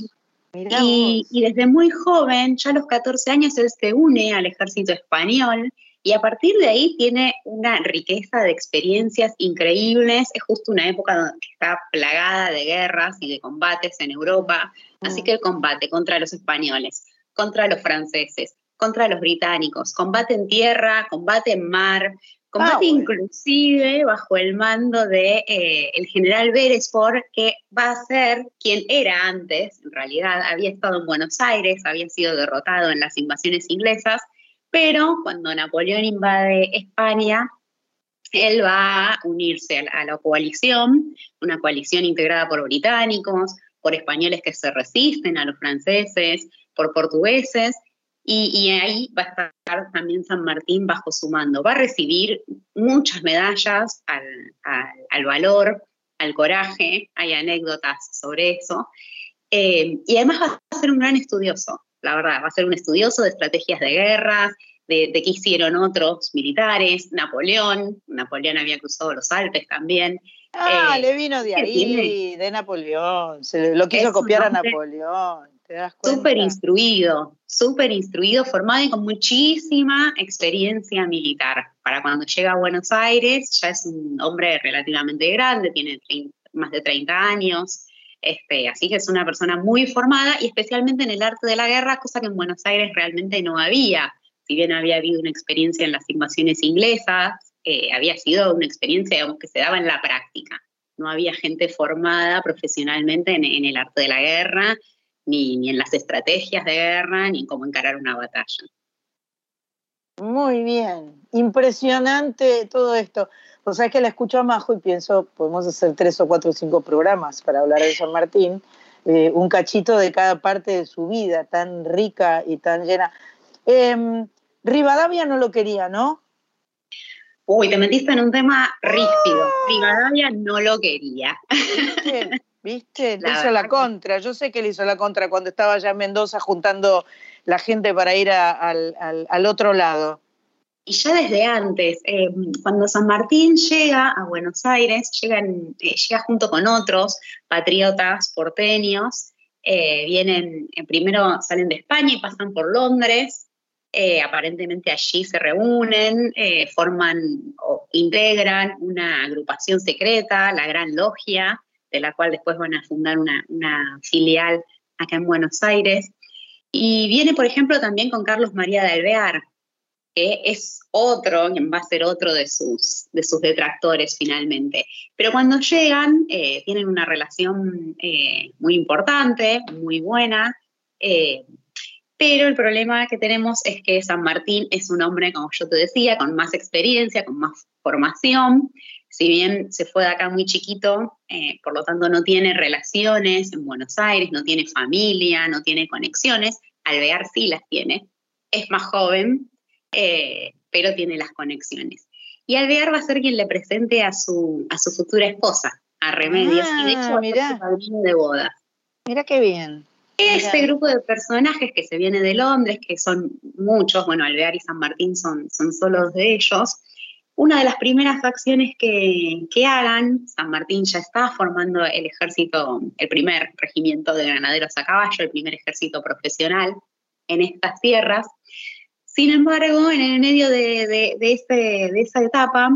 Speaker 13: Y, y desde muy joven, ya a los 14 años, él se une al ejército español y a partir de ahí tiene una riqueza de experiencias increíbles. Es justo una época que está plagada de guerras y de combates en Europa. Así que el combate contra los españoles, contra los franceses, contra los británicos, combate en tierra, combate en mar, combate inclusive bajo el mando de eh, el general Beresford, que va a ser quien era antes, en realidad había estado en Buenos Aires, había sido derrotado en las invasiones inglesas, Pero cuando Napoleón invade España, él va a unirse a la coalición, una coalición integrada por británicos, por españoles que se resisten a los franceses, por portugueses, y, y ahí va a estar también San Martín bajo su mando. Va a recibir muchas medallas al, al- al valor, al coraje, hay anécdotas sobre eso, Eh, y además va a ser un gran estudioso, la verdad, va a ser un estudioso de estrategias de guerras, de, de qué hicieron otros militares, Napoleón, Napoleón había cruzado los Alpes también.
Speaker 1: Ah,
Speaker 13: Eh,
Speaker 1: le vino de ahí,
Speaker 13: tiene-
Speaker 1: de Napoleón. Se lo quiso
Speaker 13: Es
Speaker 1: copiar a Napoleón. ¿Te das cuenta?
Speaker 13: Súper instruido, súper instruido, formado y con muchísima experiencia militar. Para cuando llega a Buenos Aires, ya es un hombre relativamente grande, tiene más de 30 años, este, así que es una persona muy formada y especialmente en el arte de la guerra, cosa que en Buenos Aires realmente no había. Si bien había habido una experiencia en las invasiones inglesas, eh, había sido una experiencia digamos, que se daba en la práctica. No había gente formada profesionalmente en- el arte de la guerra, ni, en las estrategias de guerra, ni en cómo encarar una batalla.
Speaker 1: Muy bien, impresionante todo esto. Pues sabes que la escucho a Majo y pienso, podemos hacer tres o cuatro o cinco programas para hablar de San Martín, eh, un cachito de cada parte de su vida, tan rica y tan llena. Em, Rivadavia no lo quería, ¿no?
Speaker 13: Uy, te metiste en un tema rígido. Rivadavia no lo quería.
Speaker 1: ¿Viste? ¿Viste? Le
Speaker 13: La
Speaker 1: hizo la contra. Yo sé que le hizo la contra cuando estaba allá en Mendoza juntando la gente para ir a- al, al- al otro lado.
Speaker 13: Y ya desde antes, eh, cuando San Martín llega a Buenos Aires, llegan, eh, llega junto con otros patriotas porteños, eh, vienen, primero salen de España y pasan por Londres, eh, aparentemente allí se reúnen, eh, forman o integran una agrupación secreta, la Gran Logia, de la cual después van a fundar una, una filial acá en Buenos Aires. Y viene, por ejemplo, también con Carlos María de Alvear, que es otro, quien va a ser otro de sus, de sus detractores finalmente. Pero cuando llegan, eh, tienen una relación eh, muy importante, muy buena, eh, pero el problema que tenemos es que San Martín es un hombre, como yo te decía, con más experiencia, con más formación. Si bien se fue de acá muy chiquito, eh, por lo tanto no tiene relaciones en Buenos Aires, no tiene familia, no tiene conexiones. Alvear sí las tiene. Es más joven, eh, pero tiene las conexiones. Y Alvear va a ser quien le presente a su, a su futura esposa, a Remedios, y de hecho
Speaker 1: Ah,
Speaker 13: va a ser su padrino de boda.
Speaker 1: Mira qué bien.
Speaker 13: Este grupo de personajes que se viene de Londres, que son muchos, bueno, Alvear y San Martín son, son solo dos de ellos, una de las primeras acciones que, que hagan, San Martín ya está formando el ejército, el primer regimiento de granaderos a caballo, el primer ejército profesional en estas tierras. Sin embargo, en el medio de, de- de ese- de esa etapa,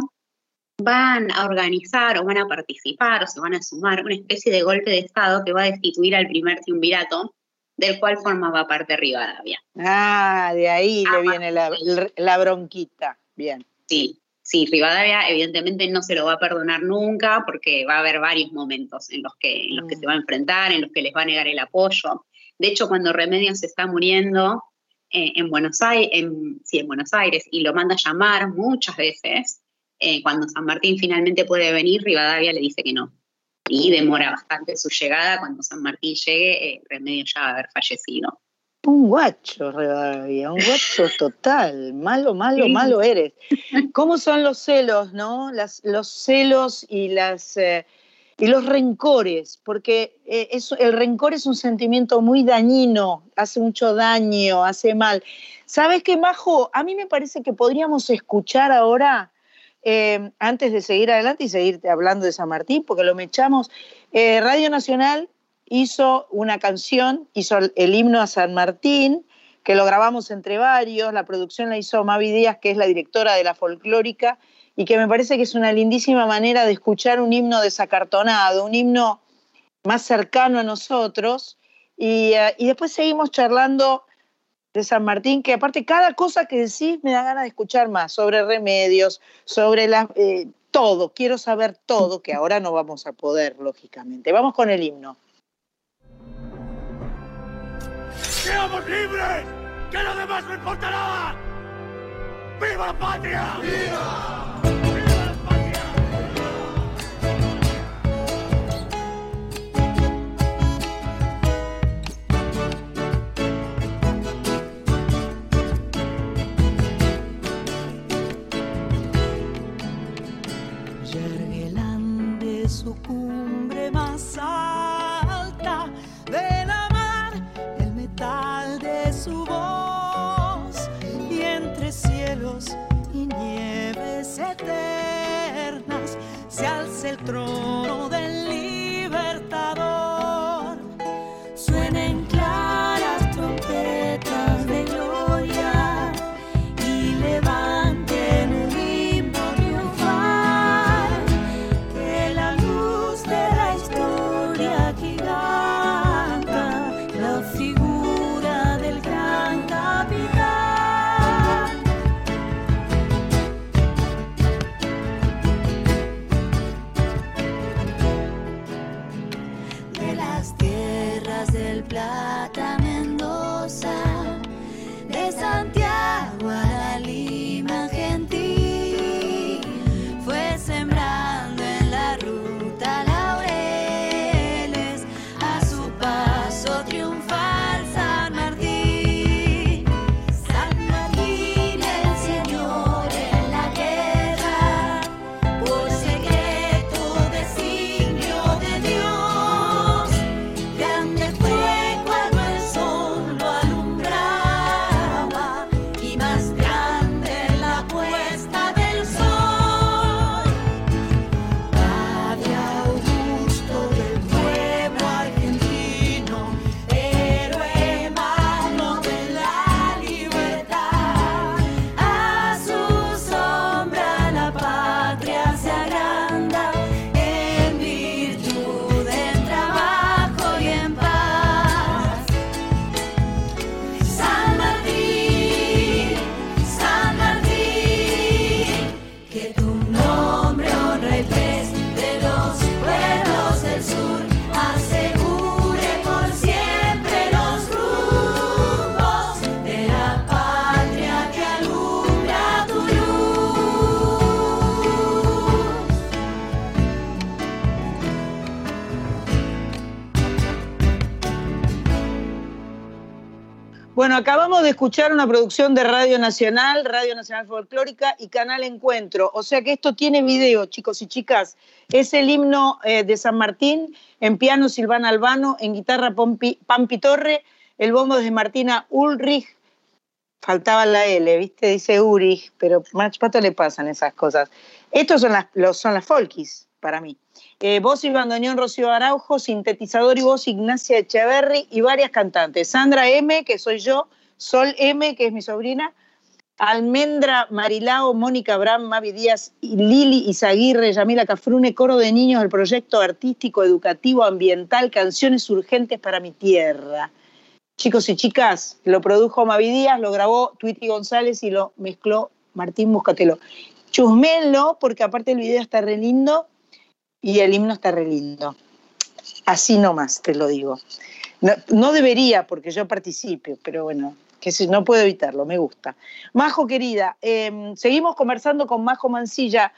Speaker 13: van a organizar o van a participar o se van a sumar una especie de golpe de Estado que va a destituir al primer triunvirato, del cual formaba parte Rivadavia.
Speaker 1: Ah, de ahí le viene la, la bronquita. Bien.
Speaker 13: Sí, sí, Rivadavia evidentemente no se lo va a perdonar nunca porque va a haber varios momentos en los que, en los que se va a enfrentar, en los que les va a negar el apoyo. De hecho, cuando Remedios se está muriendo eh, en, Buenos Aires, en, sí, en Buenos Aires y lo manda a llamar muchas veces, eh, cuando San Martín finalmente puede venir, Rivadavia le dice que no. Y demora bastante su llegada. Cuando San Martín llegue, eh, Remedios ya va a haber fallecido.
Speaker 1: Un guacho, Rivadavia, un guacho total. Malo, malo, malo eres. ¿Cómo son los celos, no? Las- los celos y, las, eh, y los rencores, porque eh, el rencor es un sentimiento muy dañino, hace mucho daño, hace mal. ¿Sabes qué, Majo? A mí me parece que podríamos escuchar ahora, eh, antes de seguir adelante y seguirte hablando de San Martín, porque lo mechamos, eh, Radio Nacional hizo una canción, hizo el, himno a San Martín, que lo grabamos entre varios, la producción la hizo Mavi Díaz, que es la directora de la folclórica, y que me parece que es una lindísima manera de escuchar un himno desacartonado, un himno más cercano a nosotros, y, eh, y después seguimos charlando de San Martín, que aparte cada cosa que decís me da ganas de escuchar más, sobre remedios, sobre la, eh, todo, quiero saber todo, que ahora no vamos a poder, lógicamente. Vamos con el himno.
Speaker 11: ¡Seamos libres! ¡Que lo demás no importa nada! ¡Viva la patria!
Speaker 4: Yerguelán su cumbre más alta, de la mar, el metal de su voz, y entre cielos y nieves eternas se alza el trono del
Speaker 1: Bueno, acabamos de escuchar una producción de Radio Nacional, Radio Nacional Folclórica y Canal Encuentro. O sea que esto tiene video, chicos y chicas. Es el himno eh, de San Martín, en piano Silvana Albano, en guitarra Pampi Torre, el bombo de Martina Ulrich. Faltaba la L, ¿viste? Dice Ulrich, pero más pato le pasan esas cosas. Estos son las, los, son las folkis para mí. Eh, voz bandoneón Rocío Araujo, sintetizador y voz Ignacia Echeverry y varias cantantes. Sandra M, que soy yo, Sol M, que es mi sobrina, Almendra Marilao, Mónica Abraham, Mavi Díaz, Lili Izaguirre, Yamila Cafrune, coro de niños del proyecto artístico, educativo, ambiental, Canciones Urgentes para mi Tierra. Chicos y chicas, lo produjo Mavi Díaz, lo grabó Twitty González y lo mezcló Martín Buscatelo. Chusmenlo, porque aparte el video está re lindo y el himno está re lindo. Así nomás, te lo digo. No, debería, porque yo participe, pero bueno, que si no puedo evitarlo, me gusta. Majo, querida, eh, seguimos conversando con Majo Mancilla,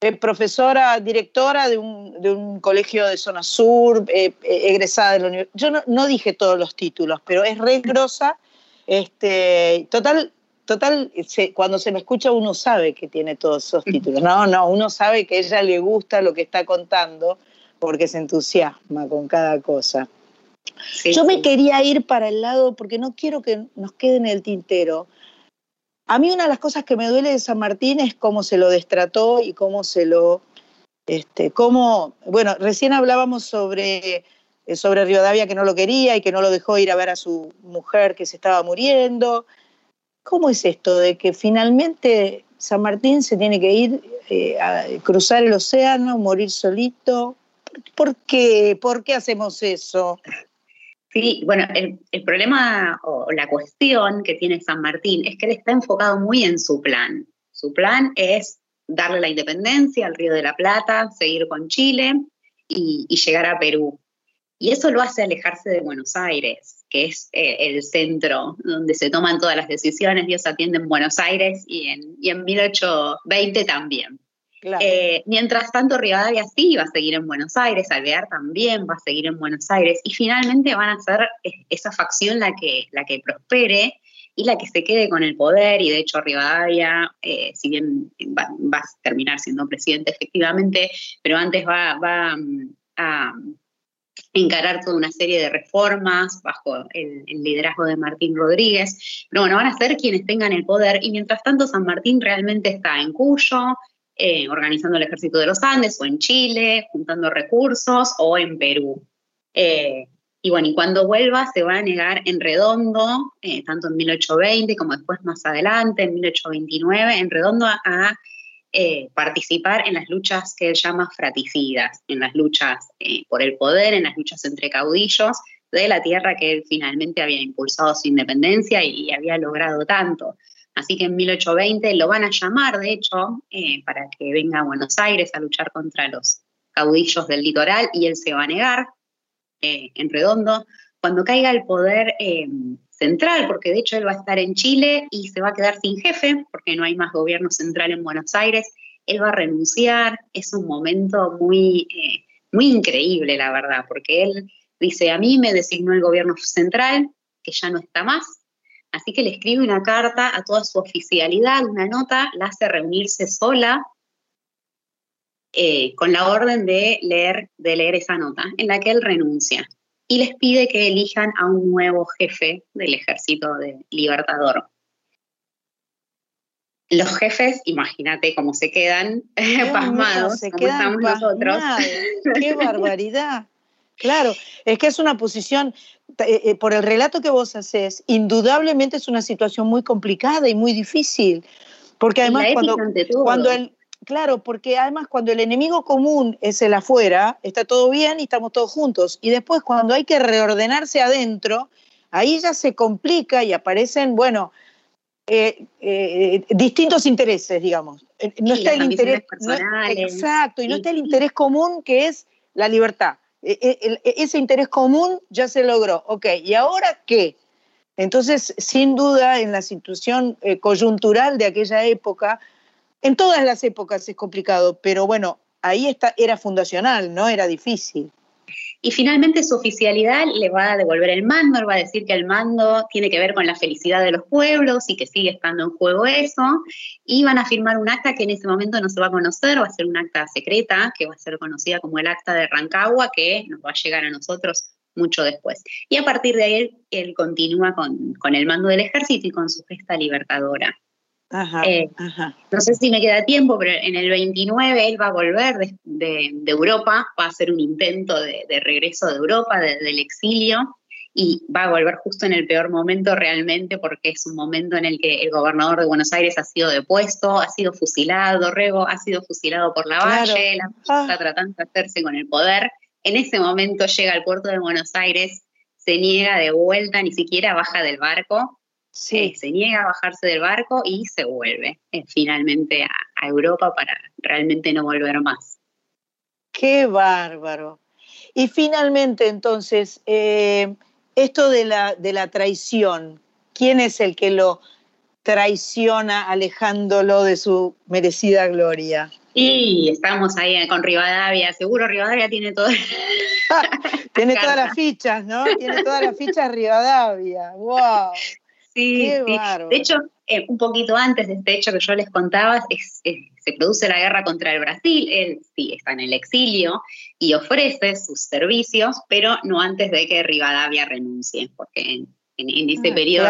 Speaker 1: eh, profesora, directora de un, de un colegio de zona sur, eh, eh, egresada de la universidad. Yo no, no dije todos los títulos, pero es re grosa. Este, total, total se- cuando se me escucha uno sabe que tiene todos esos títulos. No, no, uno sabe que a ella le gusta lo que está contando porque se entusiasma con cada cosa. Yo me quería ir para el lado, porque no quiero que nos quede en el tintero. A mí una de las cosas que me duele de San Martín es cómo se lo destrató y cómo se lo, este, cómo, bueno, recién hablábamos sobre, eh, sobre Rivadavia que no lo quería y que no lo dejó ir a ver a su mujer que se estaba muriendo. ¿Cómo es esto de que finalmente San Martín se tiene que ir eh, a cruzar el océano, morir solito? ¿Por qué? ¿Por qué hacemos eso?
Speaker 13: Sí, bueno, el, problema o la cuestión que tiene San Martín es que él está enfocado muy en su plan. Su plan es darle la independencia al Río de la Plata, seguir con Chile y llegar a Perú. Y eso lo hace alejarse de Buenos Aires, que es eh, el centro donde se toman todas las decisiones. Dios atiende en Buenos Aires y en, y en 1820 también. Eh, mientras tanto, Rivadavia sí va a seguir en Buenos Aires, Alvear también va a seguir en Buenos Aires, y finalmente van a ser esa facción la que, la que prospere y la que se quede con el poder, y de hecho Rivadavia, eh, si bien va, a terminar siendo presidente efectivamente, pero antes va, va mm, a encarar toda una serie de reformas bajo el, liderazgo de Martín Rodríguez, pero bueno, van a ser quienes tengan el poder, y mientras tanto San Martín realmente está en Cuyo, eh, organizando el ejército de los Andes, o en Chile, juntando recursos, o en Perú. Eh, y bueno, y cuando vuelva se va a negar en redondo, eh, tanto en 1820 como después más adelante, en 1829, en redondo a, participar en las luchas que él llama fraticidas, en las luchas por el poder, en las luchas entre caudillos de la tierra que él finalmente había impulsado su independencia y había logrado tanto. Así que en 1820 lo van a llamar, de hecho, eh, para que venga a Buenos Aires a luchar contra los caudillos del litoral y él se va a negar eh, en redondo. Cuando caiga el poder eh, central, porque de hecho él va a estar en Chile y se va a quedar sin jefe, porque no hay más gobierno central en Buenos Aires, él va a renunciar. Es un momento muy, muy increíble, la verdad, porque él dice, a mí me designó el gobierno central, que ya no está más, Así que le escribe una carta a toda su oficialidad, una nota, la hace reunirse sola eh, con la orden de leer, de leer esa nota, en la que él renuncia. Y les pide que elijan a un nuevo jefe del ejército de Libertador. Los jefes, imagínate cómo se quedan pasmados, se quedan nosotros.
Speaker 1: ¡Qué barbaridad! Claro, es que es una posición, eh, eh, por el relato que vos haces, indudablemente es una situación muy complicada y muy difícil. Porque además cuando, cuando el, claro, porque además cuando el enemigo común es el afuera, está todo bien y estamos todos juntos. Y después cuando hay que reordenarse adentro, ahí ya se complica y aparecen, bueno, eh, distintos intereses, digamos. No está el interés. exacto, y no está el interés común que es la libertad. E, e, e, ese interés común ya se logró. Ok, ¿y ahora qué? Entonces, sin duda, en la situación eh, coyuntural de aquella época, en todas las épocas es complicado, pero bueno, ahí está, era fundacional, ¿no? Era difícil.
Speaker 13: Y finalmente su oficialidad le va a devolver el mando, él va a decir que el mando tiene que ver con la felicidad de los pueblos y que sigue estando en juego eso, y van a firmar un acta que en ese momento no se va a conocer, va a ser un acta secreta, que va a ser conocida como el acta de Rancagua, que nos va a llegar a nosotros mucho después. Y a partir de ahí él, continúa con, con el mando del ejército y con su gesta libertadora. Eh, no sé si me queda tiempo, pero en el 29 él va a volver de, Europa, va a hacer un intento de, regreso de Europa, del exilio, y va a volver justo en el peor momento realmente, porque es un momento en el que el gobernador de Buenos Aires ha sido depuesto, ha sido fusilado, Rego ha sido fusilado por la Valle, la ah. está tratando de hacerse con el poder. En ese momento llega al puerto de Buenos Aires, se niega de vuelta, ni siquiera baja del barco, Sí. se niega a bajarse del barco y se vuelve eh, finalmente a, Europa para realmente no volver más.
Speaker 1: Qué bárbaro. Y finalmente, entonces, eh, esto de la, de la traición, ¿quién es el que lo traiciona alejándolo de su merecida gloria?
Speaker 13: Y estamos ahí con Rivadavia, seguro Rivadavia tiene todo.
Speaker 1: tiene todas las fichas, ¿no? Tiene todas las fichas Rivadavia. ¡Wow!
Speaker 13: Sí, De hecho, eh, un poquito antes de este hecho que yo les contaba, se produce la guerra contra el Brasil. Él sí está en el exilio y ofrece sus servicios, pero no antes de que Rivadavia renuncie, porque en, ese ah, periodo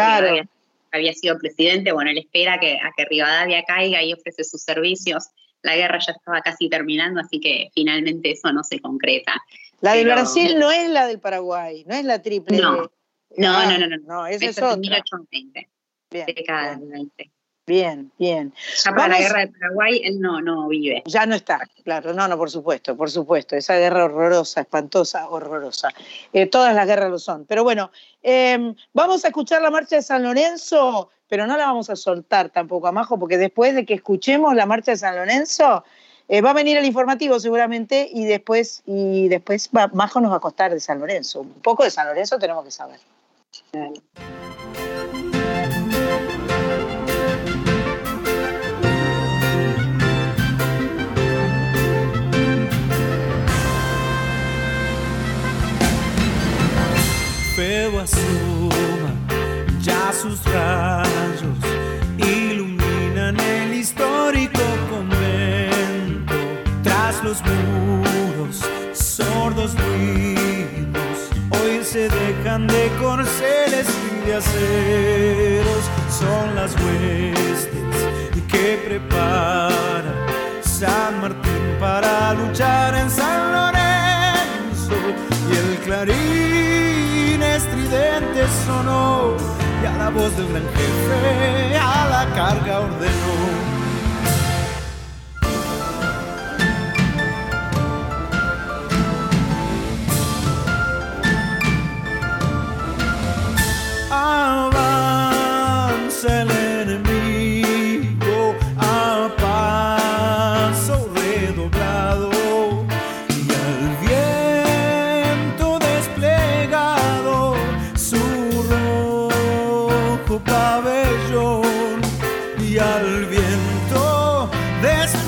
Speaker 13: había sido presidente. Bueno, él espera que, a que Rivadavia caiga y ofrece sus servicios. La guerra ya estaba casi terminando, así que finalmente eso no se concreta.
Speaker 1: La del Brasil no es la del Paraguay, no es la triple.
Speaker 13: No. No, no, no, no. No, ese es otro. 1820. Bien.
Speaker 1: Bien, bien.
Speaker 13: Ya para la guerra de Paraguay él no, no vive.
Speaker 1: Ya no está, claro, no, no, por supuesto, por supuesto. Esa guerra horrorosa, espantosa, horrorosa. Eh, todas las guerras lo son. Pero bueno, em, vamos a escuchar la marcha de San Lorenzo, pero no la vamos a soltar tampoco, Amajo, porque después de que escuchemos la marcha de San Lorenzo, Eh, va a venir el informativo seguramente y después, y después va- Majo nos va a contar de San Lorenzo. Un poco de San Lorenzo tenemos que saber.
Speaker 5: Feo asoma, ya sus rayos iluminan el histórico convento. Tras los muros, sordos ruidos, hoy se dejan de corceles y de aceros. Son las huestes que prepara San Martín para luchar en San Lorenzo y el clarín estridente sonó y a la voz del gran jefe a la carga ordenó. Avanza el enemigo a paso redoblado y al viento desplegado su rojo pabellón y al viento desplegado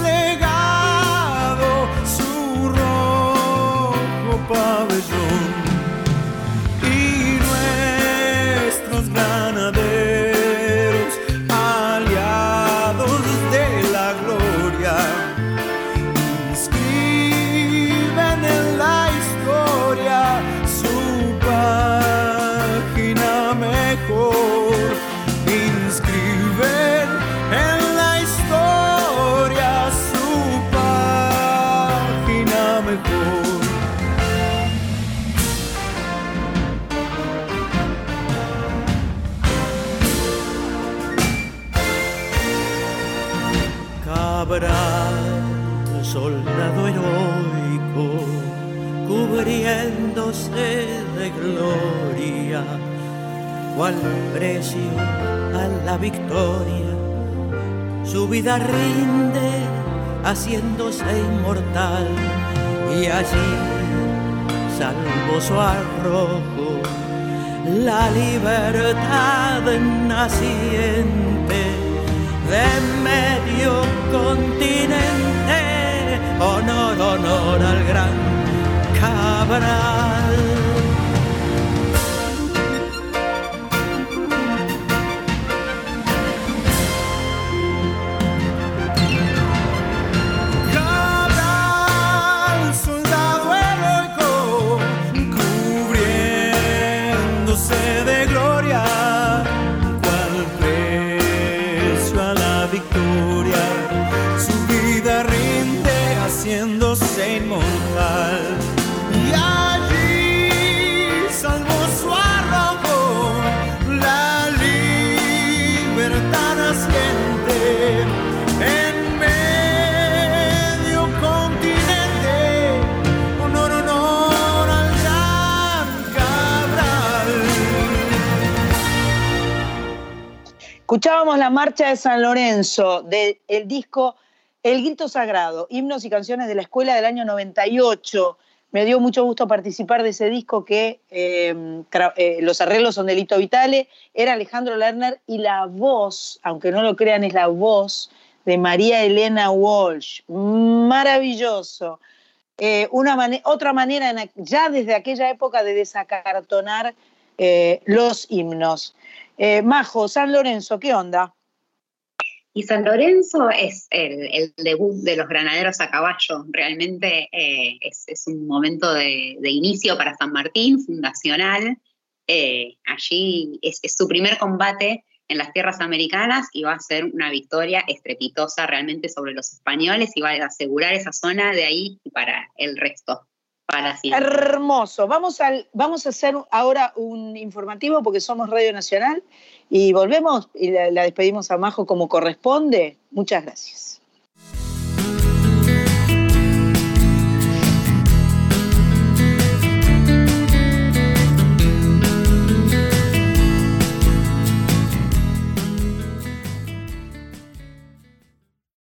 Speaker 5: cual precio a la victoria, su vida rinde haciéndose inmortal y allí, salvo su arrojo, la libertad naciente de medio continente. Honor, honor al gran. Cabral,
Speaker 1: Escuchábamos la marcha de San Lorenzo del disco El Grito Sagrado, himnos y canciones de la escuela del año 98. Me dio mucho gusto participar de ese disco que tra- eh, los arreglos son de Lito Vitale, era Alejandro Lerner y la voz, aunque no lo crean, es la voz de María Elena Walsh. Maravilloso. Eh, otra manera, ya desde aquella época, de desacartonar eh, los himnos. Eh, Majo, San Lorenzo, ¿qué onda?
Speaker 13: Y San Lorenzo es el, el debut de los granaderos a caballo. Realmente eh, es, un momento de, de inicio para San Martín, fundacional. Eh, allí es, su primer combate en las tierras americanas y va a ser una victoria estrepitosa realmente sobre los españoles y va a asegurar esa zona de ahí para el resto, para siempre.
Speaker 1: Hermoso. Vamos, al, vamos a hacer ahora un informativo porque somos Radio Nacional y volvemos y la, la despedimos a Majo como corresponde. Muchas gracias.